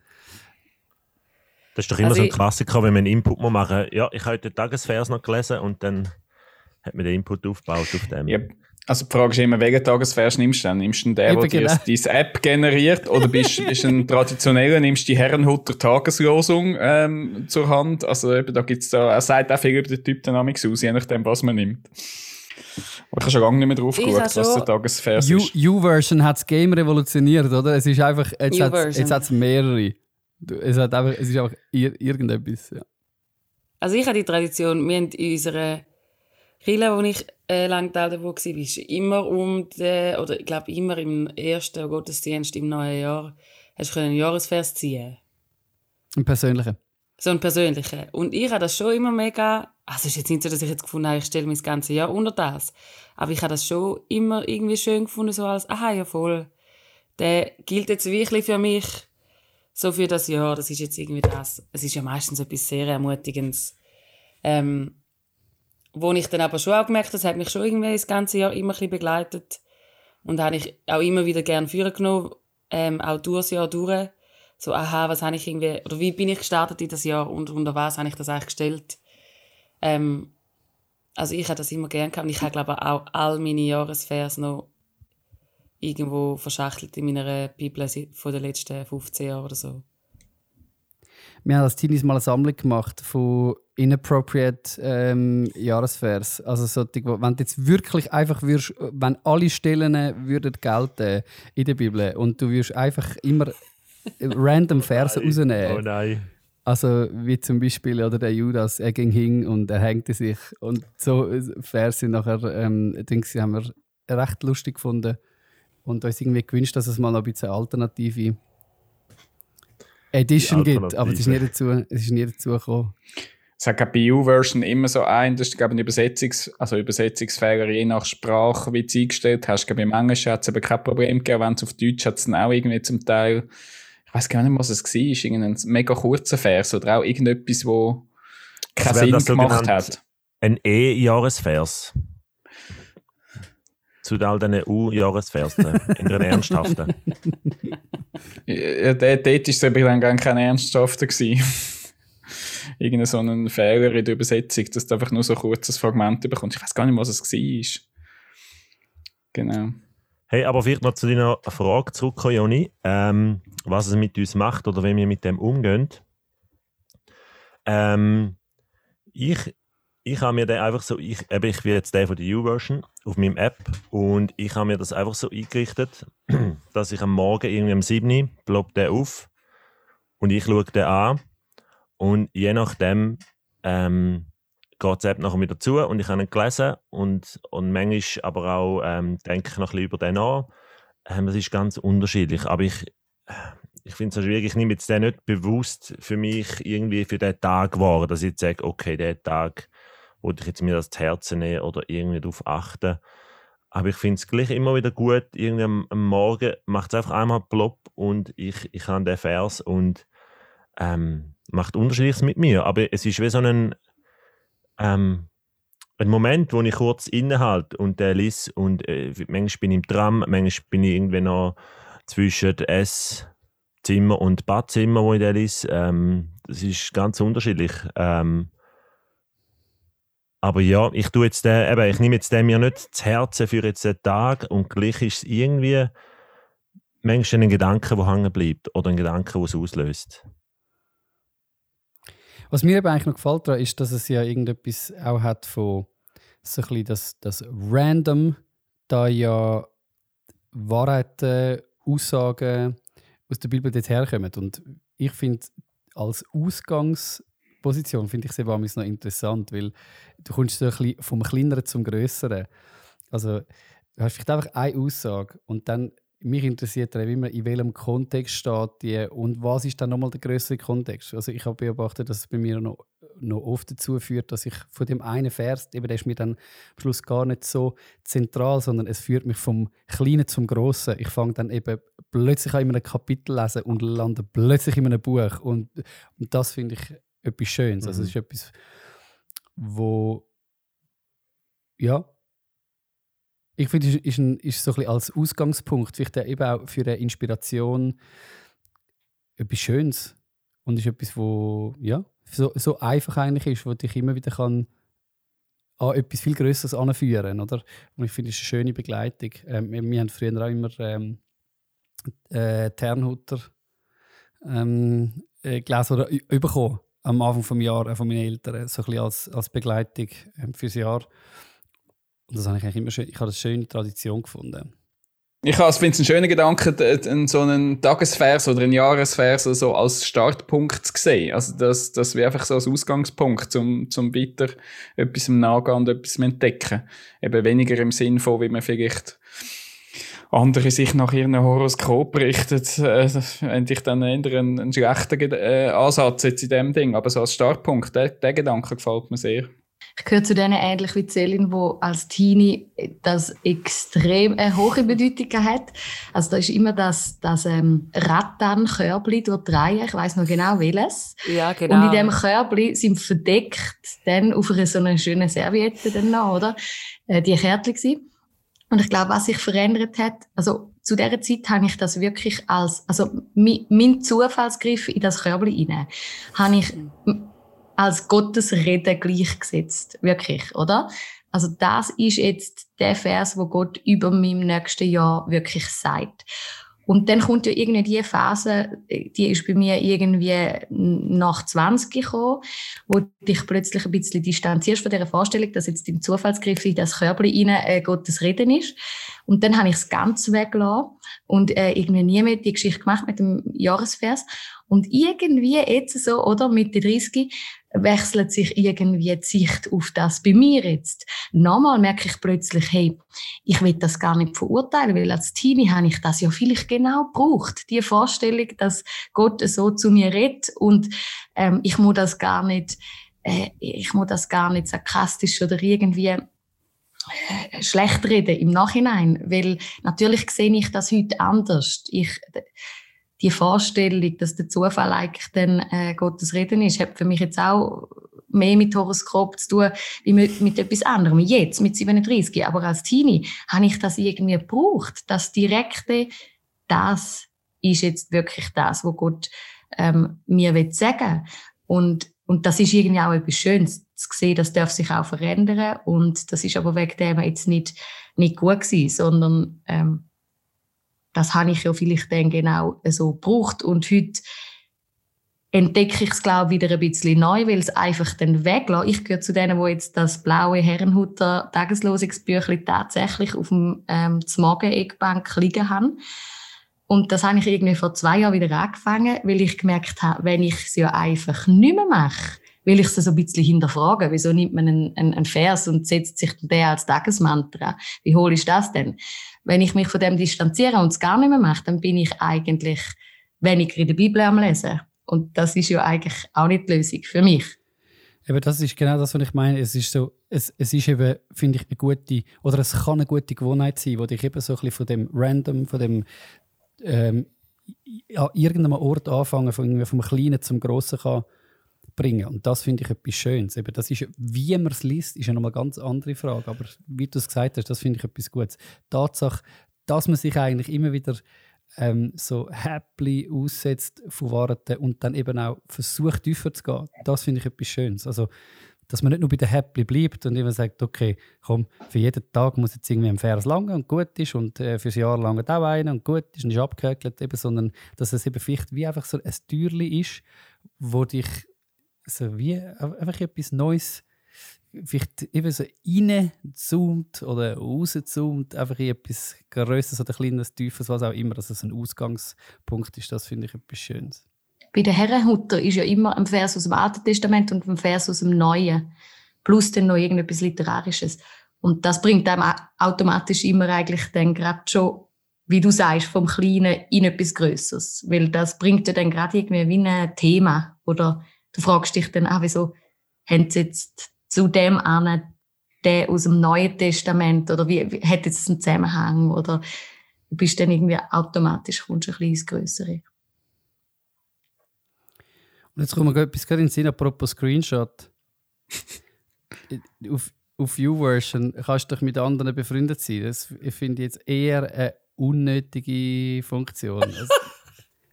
Das ist doch immer also so ein Klassiker, wenn man einen Input machen Ja, ich habe heute den Tagesvers noch gelesen und dann hat man den Input aufgebaut auf dem. Ja. Also die Frage ist immer, welchen Tagesvers nimmst du denn? Nimmst du den, der genau. deine App generiert oder bist, du ein traditioneller, nimmst du die Herrenhutter Tageslosung ähm, zur Hand? Also eben, da gibt's da, er sagt auch viel über den Typ Dynamics aus, je nachdem, was man nimmt. Aber ich habe schon lange nicht mehr drauf geguckt, was der Tagesvers ist. U-Version hat das Game revolutioniert, oder? Es ist einfach, jetzt hat es mehrere. Es, hat einfach, es ist einfach ir irgendetwas, ja. Also ich habe die Tradition, wir haben in unserer Kille, wo ich äh, lang Teil davon war, ist immer um den, oder ich glaube immer im ersten Gottesdienst im neuen Jahr, hast du einen Jahresvers ziehen. Ein persönlichen. So ein persönlichen. Und ich habe das schon immer mega, also es ist jetzt nicht so, dass ich jetzt gefunden habe, ich stelle mich das ganze Jahr unter das. Aber ich habe das schon immer irgendwie schön gefunden, so als, aha, ja voll. Der gilt jetzt wirklich für mich, so für das Jahr. Das ist jetzt irgendwie das. Es ist ja meistens etwas sehr Ermutigendes. Ähm, wo ich dann aber schon auch gemerkt habe, das hat mich schon irgendwie das ganze Jahr immer ein bisschen begleitet. Und habe ich auch immer wieder gerne führen genommen, ähm, auch durchs Jahr durch. So, aha, was habe ich irgendwie, oder wie bin ich gestartet in das Jahr und unter was habe ich das eigentlich gestellt? Ähm, also ich habe das immer gerne gehabt und ich habe glaube auch all meine Jahresvers noch irgendwo verschachtelt in meiner Bibel von den letzten 15 Jahren oder so. Wir haben als Teenies mal eine Sammlung gemacht von inappropriate ähm, Jahresvers. Also solche, wenn du jetzt wirklich einfach würdest, wenn alle Stellen würden gelten in der Bibel und du würdest einfach immer random Verse oh rausnehmen. Oh nein. Also wie zum Beispiel oder der Judas, er ging hin und er hängte sich und so Verse nachher ähm, denke haben wir recht lustig gefunden und uns irgendwie gewünscht, dass es mal noch ein bisschen Alternative Edition gibt, aber es ist nie dazu, es ist nie dazu gekommen. Es hat bei U-Version immer so ein, das ist glaube ich ein Übersetzungs-, also Übersetzungsfehler je nach Sprache, wie du eingestellt hast. Glaube, Im Englischen hat es aber kein Problem gegeben, wenn es auf Deutsch hat es dann auch irgendwie zum Teil, ich weiß gar nicht, was es war, irgendein mega kurzer Vers oder auch irgendetwas, wo keinen Sinn gemacht hat. Ein E-Jahresvers zu all diesen U-Jahresversen, in den ernsthaften. Ja, dort war es dann gar kein ernsthafter. Irgendein so ein Fehler in der Übersetzung, dass du einfach nur so ein kurzes Fragment bekommst. Ich weiß gar nicht, was es war. Genau. Hey, aber vielleicht noch zu deiner Frage zurückkommen, Joni. Ähm, was es mit uns macht oder wie wir mit dem umgehen. Ähm, ich ich habe mir den einfach so, ich, eben, ich bin jetzt der von der U-Version auf meinem App und ich habe mir das einfach so eingerichtet, dass ich am Morgen irgendwie um 7 Uhr plopp den auf und ich schaue den an und je nachdem ähm, geht die App nachher wieder zu und ich habe ihn gelesen und, und manchmal aber auch ähm, denke ich noch ein bisschen über den an. Ähm, das ist ganz unterschiedlich, aber ich, ich finde es so schwierig, ich nehme jetzt den nicht bewusst für mich irgendwie für den Tag wahr, dass ich jetzt sage, okay, der Tag oder ich jetzt mir das zu Herzen nehmen oder irgendwie darauf achten. Aber ich finde es gleich immer wieder gut, irgendwie am, am Morgen macht es einfach einmal plopp und ich, ich habe den Vers und ähm, macht Unterschiedliches mit mir. Aber es ist wie so ein, ähm, ein Moment, wo ich kurz innehalte und der liest und äh, manchmal bin ich im Tram, manchmal bin ich irgendwie noch zwischen Esszimmer und Badzimmer, wo ich den lese. Ähm, das ist ganz unterschiedlich. Ähm, aber ja, ich tue jetzt den, eben, ich nehme jetzt den mir nicht zu Herzen für jetzt den Tag und gleich ist es irgendwie manchmal ein Gedanke, der hängen bleibt oder ein Gedanke, der es auslöst. Was mir eben eigentlich noch gefällt ist, dass es ja irgendetwas auch hat von so ein bisschen das, das Random, da ja Wahrheiten, Aussagen aus der Bibel dort herkommen. Und ich finde, als Ausgangs- Position finde ich sehr noch interessant, weil du kommst so ein bisschen vom Kleineren zum Größeren. Also du hast vielleicht einfach eine Aussage und dann mich interessiert dann immer, in welchem Kontext steht die und was ist dann nochmal der größere Kontext. Also ich habe beobachtet, dass es bei mir noch, noch oft dazu führt, dass ich von dem einen Vers, eben der ist mir dann am Schluss gar nicht so zentral, sondern es führt mich vom Kleinen zum Großen. Ich fange dann eben plötzlich an in einem Kapitel lesen und lande plötzlich in einem Buch und, und das finde ich etwas Schönes. Mhm. Also es mhm. ist etwas, wo ja, ich finde, es ist, ein, ist so ein bisschen als Ausgangspunkt, vielleicht eben auch für eine Inspiration etwas Schönes und ist etwas, wo ja so, so einfach eigentlich ist, wo dich immer wieder kann an etwas viel Größeres anführen, oder? Und ich finde, es ist eine schöne Begleitung. Ähm, wir haben früher auch immer ähm, äh, Ternhutter ähm, äh, gelesen oder bekommen am Anfang des Jahres von meinen Eltern, so ein bisschen als, als Begleitung ähm, fürs Jahr. Und das habe ich eigentlich immer schön, ich habe eine schöne Tradition gefunden. Ich finde es einen schönen Gedanken, so einen Tagesvers oder einen Jahresvers so als Startpunkt zu sehen. Also das, das wäre einfach so als Ausgangspunkt, um zum weiter etwas nachgehen und etwas entdecken. Eben weniger im Sinn von, wie man vielleicht andere sich nach ihrem Horoskop richtet, äh, fände ich dann eher einen, einen schlechten äh, Ansatz jetzt in dem Ding. Aber so als Startpunkt, der, der Gedanke gefällt mir sehr. Ich gehöre zu denen ähnlich wie Celine, wo als Teenie das extrem eine hohe Bedeutung hat. Also da ist immer das, das ähm, Rattan-Körbli durch drei, ich weiß noch genau welches. Ja, genau. Und in dem Körbli sind verdeckt dann auf einer so einer schönen Serviette dann noch, oder? Äh, die Kärtchen. Und ich glaube, was sich verändert hat, also zu dieser Zeit habe ich das wirklich als, also mein, mein Zufallsgriff in das Körbli rein, habe ich als Gottesrede gleichgesetzt. Wirklich, oder? Also das ist jetzt der Vers, wo Gott über meinem nächsten Jahr wirklich sagt. Und dann kommt ja irgendwie die Phase, die ist bei mir irgendwie nach 20 gekommen, wo dich plötzlich ein bisschen distanzierst von dieser Vorstellung, dass jetzt im Zufallsgriff in das Körbchen rein äh, Gottes Reden ist. Und dann habe ich es ganz weggelassen und äh, irgendwie nie mehr die Geschichte gemacht mit dem Jahresvers. Und irgendwie jetzt so, oder, mit den 30, wechselt sich irgendwie die Sicht auf das bei mir jetzt. Nochmal merke ich plötzlich, hey, ich will das gar nicht verurteilen, weil als Teenie habe ich das ja vielleicht genau gebraucht. Die Vorstellung, dass Gott so zu mir redet und ähm, ich muss das gar nicht, äh, ich muss das gar nicht sarkastisch oder irgendwie schlecht reden im Nachhinein, weil natürlich sehe ich das heute anders. Ich, die Vorstellung, dass der Zufall eigentlich dann äh, Gottes Reden ist, hat für mich jetzt auch mehr mit Horoskop zu tun, wie mit, mit etwas anderem. Jetzt, mit 37. Aber als Teenie habe ich das irgendwie gebraucht. Das Direkte, das ist jetzt wirklich das, was Gott ähm, mir will sagen und und das ist irgendwie auch etwas Schönes zu sehen, das darf sich auch verändern und das ist aber wegen dem jetzt nicht, nicht gut gewesen, sondern ähm, das habe ich ja vielleicht dann genau so gebraucht. Und heute entdecke ich es, glaube ich, wieder ein bisschen neu, weil es einfach dann weglässt. Ich gehöre zu denen, die jetzt das blaue Herrenhuter Tageslosungsbüchlein tatsächlich auf dem ähm, Magen-Eckbank liegen haben. Und das habe ich irgendwie vor zwei Jahren wieder angefangen, weil ich gemerkt habe, wenn ich es ja einfach nicht mehr mache, will ich es so ein bisschen hinterfragen. Wieso nimmt man einen, einen, einen Vers und setzt sich den als Tagesmantra? Wie hohl ist das denn? Wenn ich mich von dem distanziere und es gar nicht mehr mache, dann bin ich eigentlich weniger in der Bibel am Lesen. Und das ist ja eigentlich auch nicht die Lösung für mich. Aber das ist genau das, was ich meine. Es ist so, es, es ist eben, finde ich, eine gute, oder es kann eine gute Gewohnheit sein, wo dich eben so ein bisschen von dem Random, von dem ähm, an irgendeinem Ort anfangen, von vom Kleinen zum Grossen kann bringen. Und das finde ich etwas Schönes. Eben, das ist, wie man es liest, ist ja nochmal eine ganz andere Frage. Aber wie du es gesagt hast, das finde ich etwas Gutes. Tatsache, dass man sich eigentlich immer wieder ähm, so happy aussetzt von Warten und dann eben auch versucht, tiefer zu gehen, das finde ich etwas Schönes. Also, dass man nicht nur bei der Happy bleibt und immer sagt, okay, komm, für jeden Tag muss jetzt irgendwie ein Vers lang und gut ist und äh, fürs Jahr lang auch einer und gut ist und ist abgehökelt, eben, sondern dass es eben vielleicht wie einfach so ein Türli ist, wo dich so wie einfach etwas Neues vielleicht eben so reinzoomt oder rauszoomt, einfach in etwas Größeres oder Kleines, Tiefes, was auch immer, dass es ein Ausgangspunkt ist, das finde ich etwas Schönes. Bei den Herrenhutter ist ja immer ein Vers aus dem Alten Testament und ein Vers aus dem Neuen, plus dann noch irgendetwas Literarisches. Und das bringt einem automatisch immer eigentlich dann gerade schon, wie du sagst, vom Kleinen in etwas Größeres. Weil das bringt ja dann gerade irgendwie wie ein Thema oder du fragst dich dann auch, wieso haben sie jetzt zu dem an der aus dem Neuen Testament oder wie, wie hat jetzt einen Zusammenhang oder du bist dann irgendwie automatisch kommst ein bisschen ins Größere. Und jetzt kommt mir etwas gerade in den Sinn, apropos Screenshot. auf, auf YouVersion kannst du dich mit anderen befreundet sein. Das finde ich jetzt eher eine unnötige Funktion. Also,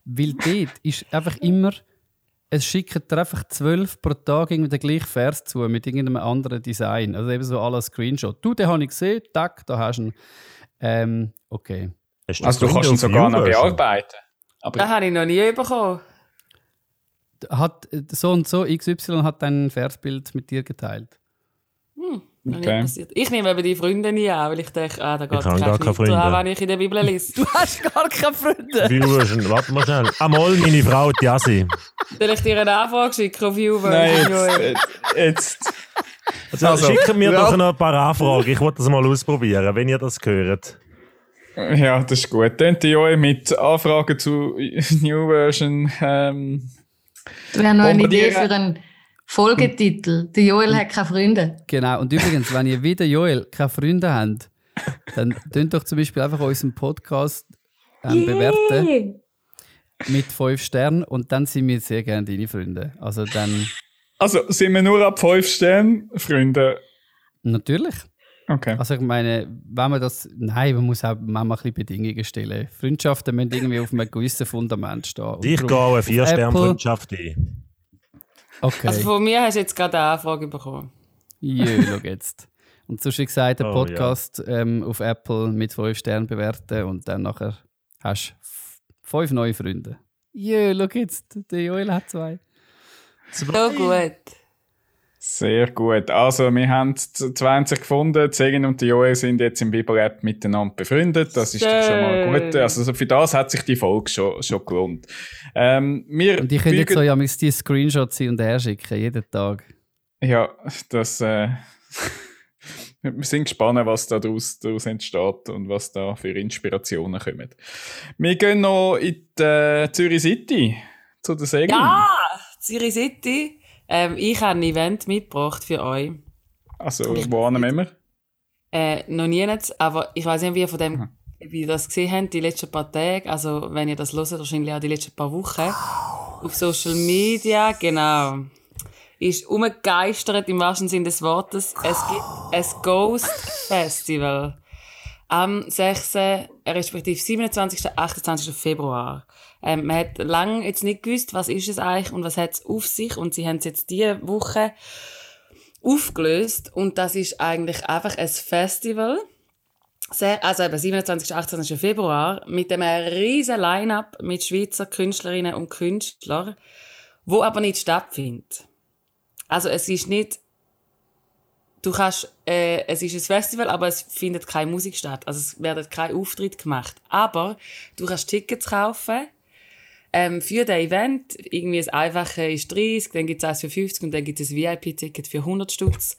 weil dort ist einfach immer es schicken dir einfach zwölf pro Tag irgendwie den gleichen Vers zu mit irgendeinem anderen Design. Also eben so aller Screenshot. Du, den habe ich gesehen, tack, da hast du ihn. Ähm, okay. Also du kannst ihn sogar noch bearbeiten. Aber das habe ich noch nie bekommen. Hat, so und so XY hat ein Versbild mit dir geteilt. Hm. Okay. Ich nehme eben die Freunde nie an, weil ich denke, ah, da geht ich gar keine Freunde. wenn ich in der Bibel lese. Du hast gar keine Freunde. Viewversion, warte mal schnell. Einmal meine Frau, die Asi. Soll ich dir eine Anfrage schicken auf Viewversion? Nein, jetzt. jetzt. Also, also, schicken mir ja. doch noch ein paar Anfragen. Ich wollte das mal ausprobieren, wenn ihr das hört. Ja, das ist gut. Dann die Joel mit Anfragen zu New Version. Ähm, du hast noch eine Idee für einen Folgetitel. Der Joel hat keine Freunde. Genau. Und übrigens, wenn ihr wieder Joel keine Freunde habt, dann tönt doch zum Beispiel einfach unseren Podcast ähm, bewerten mit fünf Sternen und dann sind wir sehr gerne deine Freunde. Also dann. Also sind wir nur ab fünf Sternen Freunde? Natürlich. Okay. Also ich meine, wenn man das, nein, man muss auch manchmal ein bisschen Bedingungen stellen. Freundschaften müssen irgendwie auf einem gewissen Fundament stehen. ich gehe auch eine vier Sterne Freundschaft ein. Okay. Also von mir hast du jetzt gerade eine Anfrage bekommen. Jö, schau jetzt. Und so schon gesagt, der Podcast oh, ja. ähm, auf Apple mit 5 Sternen bewerten und dann nachher hast du fünf neue Freunde. Jö, schau jetzt, der Joel hat zwei. So gut. Sehr gut. Also, wir haben 20 gefunden. Zegen und die Joel sind jetzt im Biber-App miteinander befreundet. Das ist doch schon mal gut. Also, für das hat sich die Folge schon, schon gelohnt. Ähm, wir und die können jetzt so ja mit die Screenshots hin und her schicken, jeden Tag. Ja, das. Äh, wir sind gespannt, was da daraus, daraus entsteht und was da für Inspirationen kommen. Wir gehen noch in die äh, Zürich City zu der Segen. Ja, Zürich City. Ähm, ich habe ein Event mitgebracht für euch. Also, wo haben wir? Äh, noch nie nicht, aber ich weiß nicht, wie ihr von dem, mhm. wie ihr das gesehen habt, die letzten paar Tage, also wenn ihr das hört, wahrscheinlich auch die letzten paar Wochen, auf Social Media, genau, ist umgegeistert im wahrsten Sinne des Wortes. Es gibt ein Ghost Festival am 6., respektive 27. 28. Februar. Ähm, man hat lange jetzt nicht gewusst, was ist es eigentlich und was hat es auf sich und sie haben es jetzt diese Woche aufgelöst und das ist eigentlich einfach ein Festival, also eben 27. 28. Februar mit einem riesen Line-up mit Schweizer Künstlerinnen und Künstlern, wo aber nicht stattfindet. Also es ist nicht du kannst, äh, es ist ein Festival, aber es findet keine Musik statt. Also es werden kein Auftritt gemacht. Aber du kannst Tickets kaufen ähm, für das Event. Irgendwie das Einfache ist 30, dann gibt es eins für 50 und dann gibt es ein VIP-Ticket für 100 Stutz.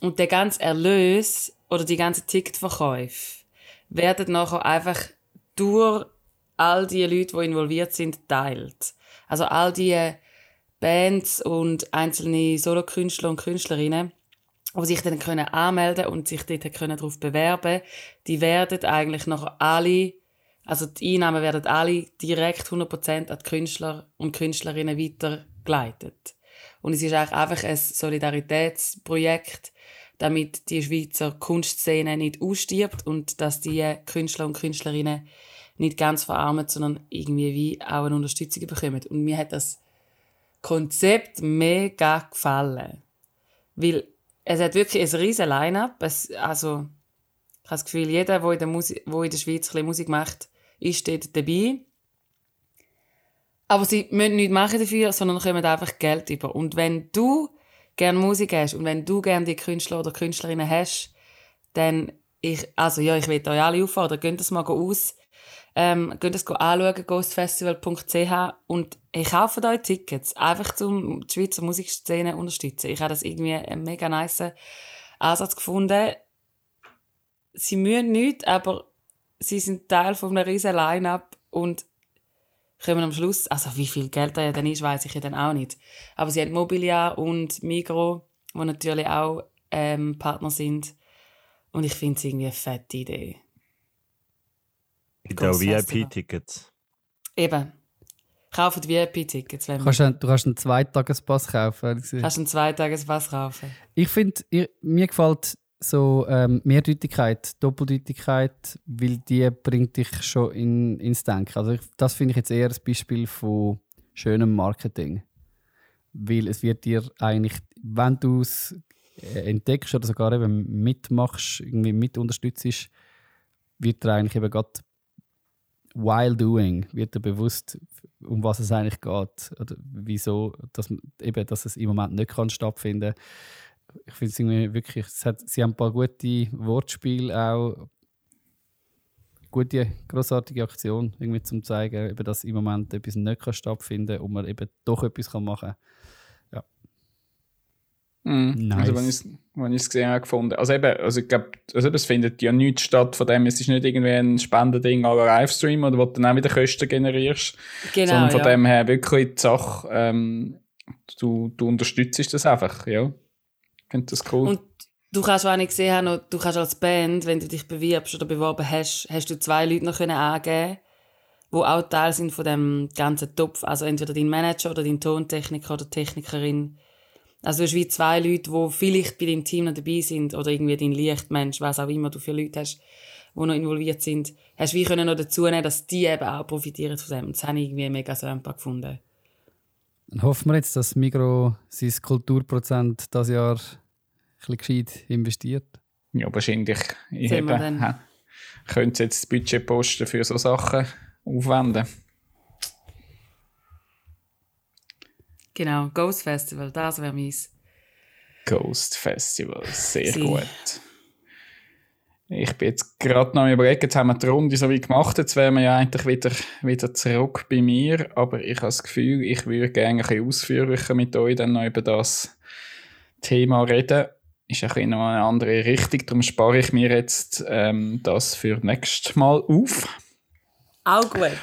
Und der ganze Erlös oder die ganzen Ticketverkäufe werden nachher einfach durch all die Leute, die involviert sind, teilt. Also all die Bands und einzelne Solokünstler und Künstlerinnen, die sich dann können anmelden und sich dort können darauf bewerben, die werden eigentlich noch alle, also die Einnahmen werden alle direkt 100% an die Künstler und Künstlerinnen weitergeleitet. Und es ist eigentlich einfach ein Solidaritätsprojekt, damit die Schweizer Kunstszene nicht ausstirbt und dass die Künstler und Künstlerinnen nicht ganz verarmen, sondern irgendwie wie auch eine Unterstützung bekommen. Und mir hat das Konzept mega gefallen. Weil es hat wirklich ein riesen Line-up. Also, ich habe das Gefühl, jeder, der in der, Musik, wo in der Schweiz ein Musik macht, ist dort dabei. Aber sie müssen nichts machen dafür, sondern kommen einfach Geld über. Und wenn du gerne Musik hast und wenn du gerne die Künstler oder Künstlerinnen hast, dann ich, also ja, ich will euch alle auffordern, geht das mal aus ähm, geht es anschauen, ghostfestival.ch und ich kaufe euch Tickets, einfach um die Schweizer Musikszene zu unterstützen. Ich habe das irgendwie einen mega nice Ansatz gefunden. Sie müssen nichts, aber sie sind Teil von einem riesen Line-Up und kommen am Schluss, also wie viel Geld da dann ist, weiß ich ja dann auch nicht. Aber sie haben Mobiliar und Migro, die natürlich auch ähm, Partner sind. Und ich finde es irgendwie eine fette Idee. Gibt auch VIP-Tickets. Eben. Kaufen VIP-Tickets. Du kannst einen Zweitagespass kaufen. Du kannst einen Zweitagespass kaufen. Ich finde, mir gefällt so ähm, Mehrdeutigkeit, Doppeldeutigkeit, weil die bringt dich schon in, ins Denken. Also ich, das finde ich jetzt eher ein Beispiel von schönem Marketing. Weil es wird dir eigentlich, wenn du es äh, entdeckst oder sogar eben mitmachst, irgendwie mit unterstützt, wird dir eigentlich eben gerade while doing, wird dir bewusst, um was es eigentlich geht oder wieso, dass, eben, dass es im Moment nicht kann stattfinden kann. Ich finde es irgendwie wirklich, es hat, sie haben ein paar gute Wortspiele auch, gute, großartige Aktion, irgendwie zum zeigen, eben, dass im Moment etwas nicht kann stattfinden und man eben doch etwas kann machen kann. Ja. Mm, nice. Also wenn ich es gesehen habe, gefunden. Also eben, also ich glaube, also es findet ja nichts statt von dem, es ist nicht irgendwie ein Spendending aller Livestream oder wo du dann auch wieder Kosten generierst. Genau, sondern von ja. dem her wirklich die Sache, ähm, du, du unterstützt das einfach, ja. Ich finde das cool. Und Du kannst auch nicht gesehen haben, du kannst als Band, wenn du dich bewirbst oder beworben hast, hast du zwei Leute noch können angeben, die auch Teil sind von dem ganzen Topf. Also entweder dein Manager oder dein Tontechniker oder Technikerin. Also du hast wie zwei Leute, die vielleicht bei deinem Team noch dabei sind oder irgendwie dein Lichtmensch, was auch immer du für Leute hast, die noch involviert sind. Hast wie können noch dazu nehmen, dass die eben auch profitieren von dem. Das habe ich irgendwie mega super gefunden. Dann hoffen wir jetzt, dass Migro sein Kulturprozent das Jahr ein bisschen gescheit investiert? Ja, wahrscheinlich. Ich eben, könnte jetzt das Budget posten für so Sachen aufwenden. Genau, Ghost Festival, das wäre meins. Ghost Festival, sehr Sie. gut. Ich bin jetzt gerade noch überlegt, jetzt haben wir die Runde so wie gemacht, jetzt wären wir ja eigentlich wieder, wieder zurück bei mir, aber ich habe das Gefühl, ich würde gerne ein bisschen ausführlicher mit euch dann noch über das Thema reden ist ein bisschen noch eine andere Richtung. Darum spare ich mir jetzt ähm, das für nächstes Mal auf. Auch gut.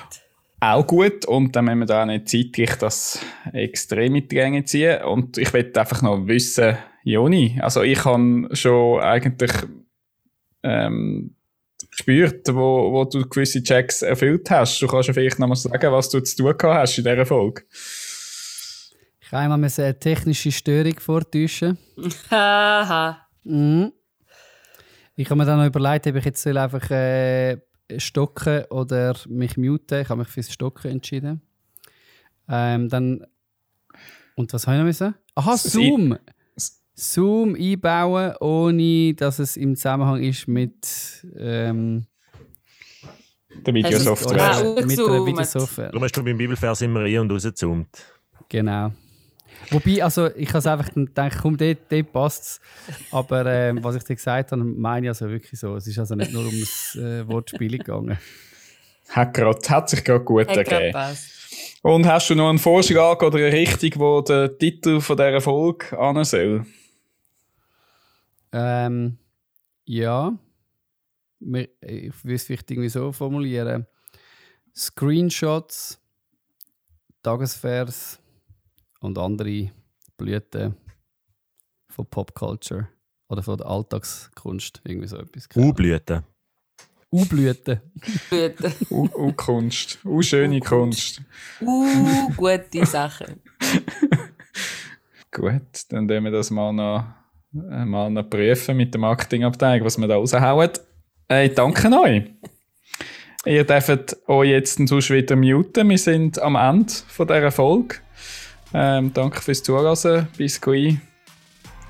Auch gut. Und dann müssen wir da nicht zeitlich das extrem mit die Gänge ziehen. Und ich will einfach noch wissen, Joni, also ich habe schon eigentlich ähm, gespürt, wo, wo du gewisse Checks erfüllt hast. Du kannst ja vielleicht noch mal sagen, was du zu tun hast in dieser Folge. Ich habe einmal eine technische Störung vortäuschen. Haha. mhm. Ich habe mir dann noch überlegt, ob ich jetzt einfach äh, stocken oder mich muten. Ich habe mich fürs Stocken entschieden. Ähm, dann und was habe ich noch müssen? Aha, Zoom! Zoom einbauen, ohne dass es im Zusammenhang ist mit ähm, der Videosoftware. Ah, mit der Videosoftware. Du hast du beim Bibelvers immer rein und rausgezoomt. Genau. Wobei, also ich habe einfach gedacht, komm, dort, dort passt es. Aber äh, was ich dir gesagt habe, meine ich also wirklich so. Es ist also nicht nur um das äh, Wortspiel gegangen. Hat, grad, hat sich gerade gut hat ergeben. Und hast du noch einen Vorschlag oder eine Richtung, wo der Titel von dieser Folge an soll? Ähm, ja. Ich will es vielleicht irgendwie so formulieren. Screenshots, Tagesvers, und andere Blüten von Popculture oder von der Alltagskunst. Irgendwie so etwas. U-Blüten. U-Blüten. U-Kunst. U-schöne Kunst. U-gute Sachen. Gut, dann werden wir das mal noch, äh, mal noch prüfen mit der Marketingabteilung, was wir da raushauen. Hey, danke euch. Ihr dürft euch jetzt sonst wieder muten. Wir sind am Ende von dieser Folge. Ähm, danke fürs Zuhören. Bis gleich.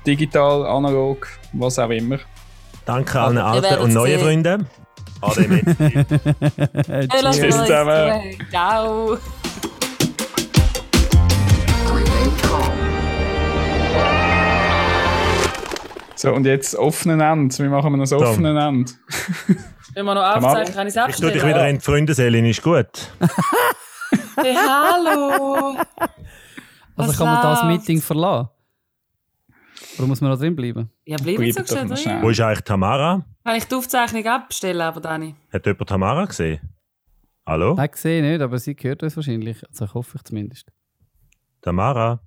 Digital, analog, was auch immer. Danke allen alten und neuen Freunden. Ade mit. Tschüss zusammen. Ciao. So, und jetzt offenen End. Wie machen wir das offenen End? Wenn wir noch aufzeichnen, kann ich es abstellen. Ich tue dich wieder in die Freundeseele, ist gut. hey, hallo! Also kann man das Meeting verlassen? Oder muss man noch drin bleiben? Ja, bleiben Sie so schnell drin. Wo ist eigentlich Tamara? Kann ich die Aufzeichnung abstellen, aber Dani? Hat jemand Tamara gesehen? Hallo? Nein, gesehen nicht, aber sie hört uns wahrscheinlich. Also hoffe ich zumindest. Tamara?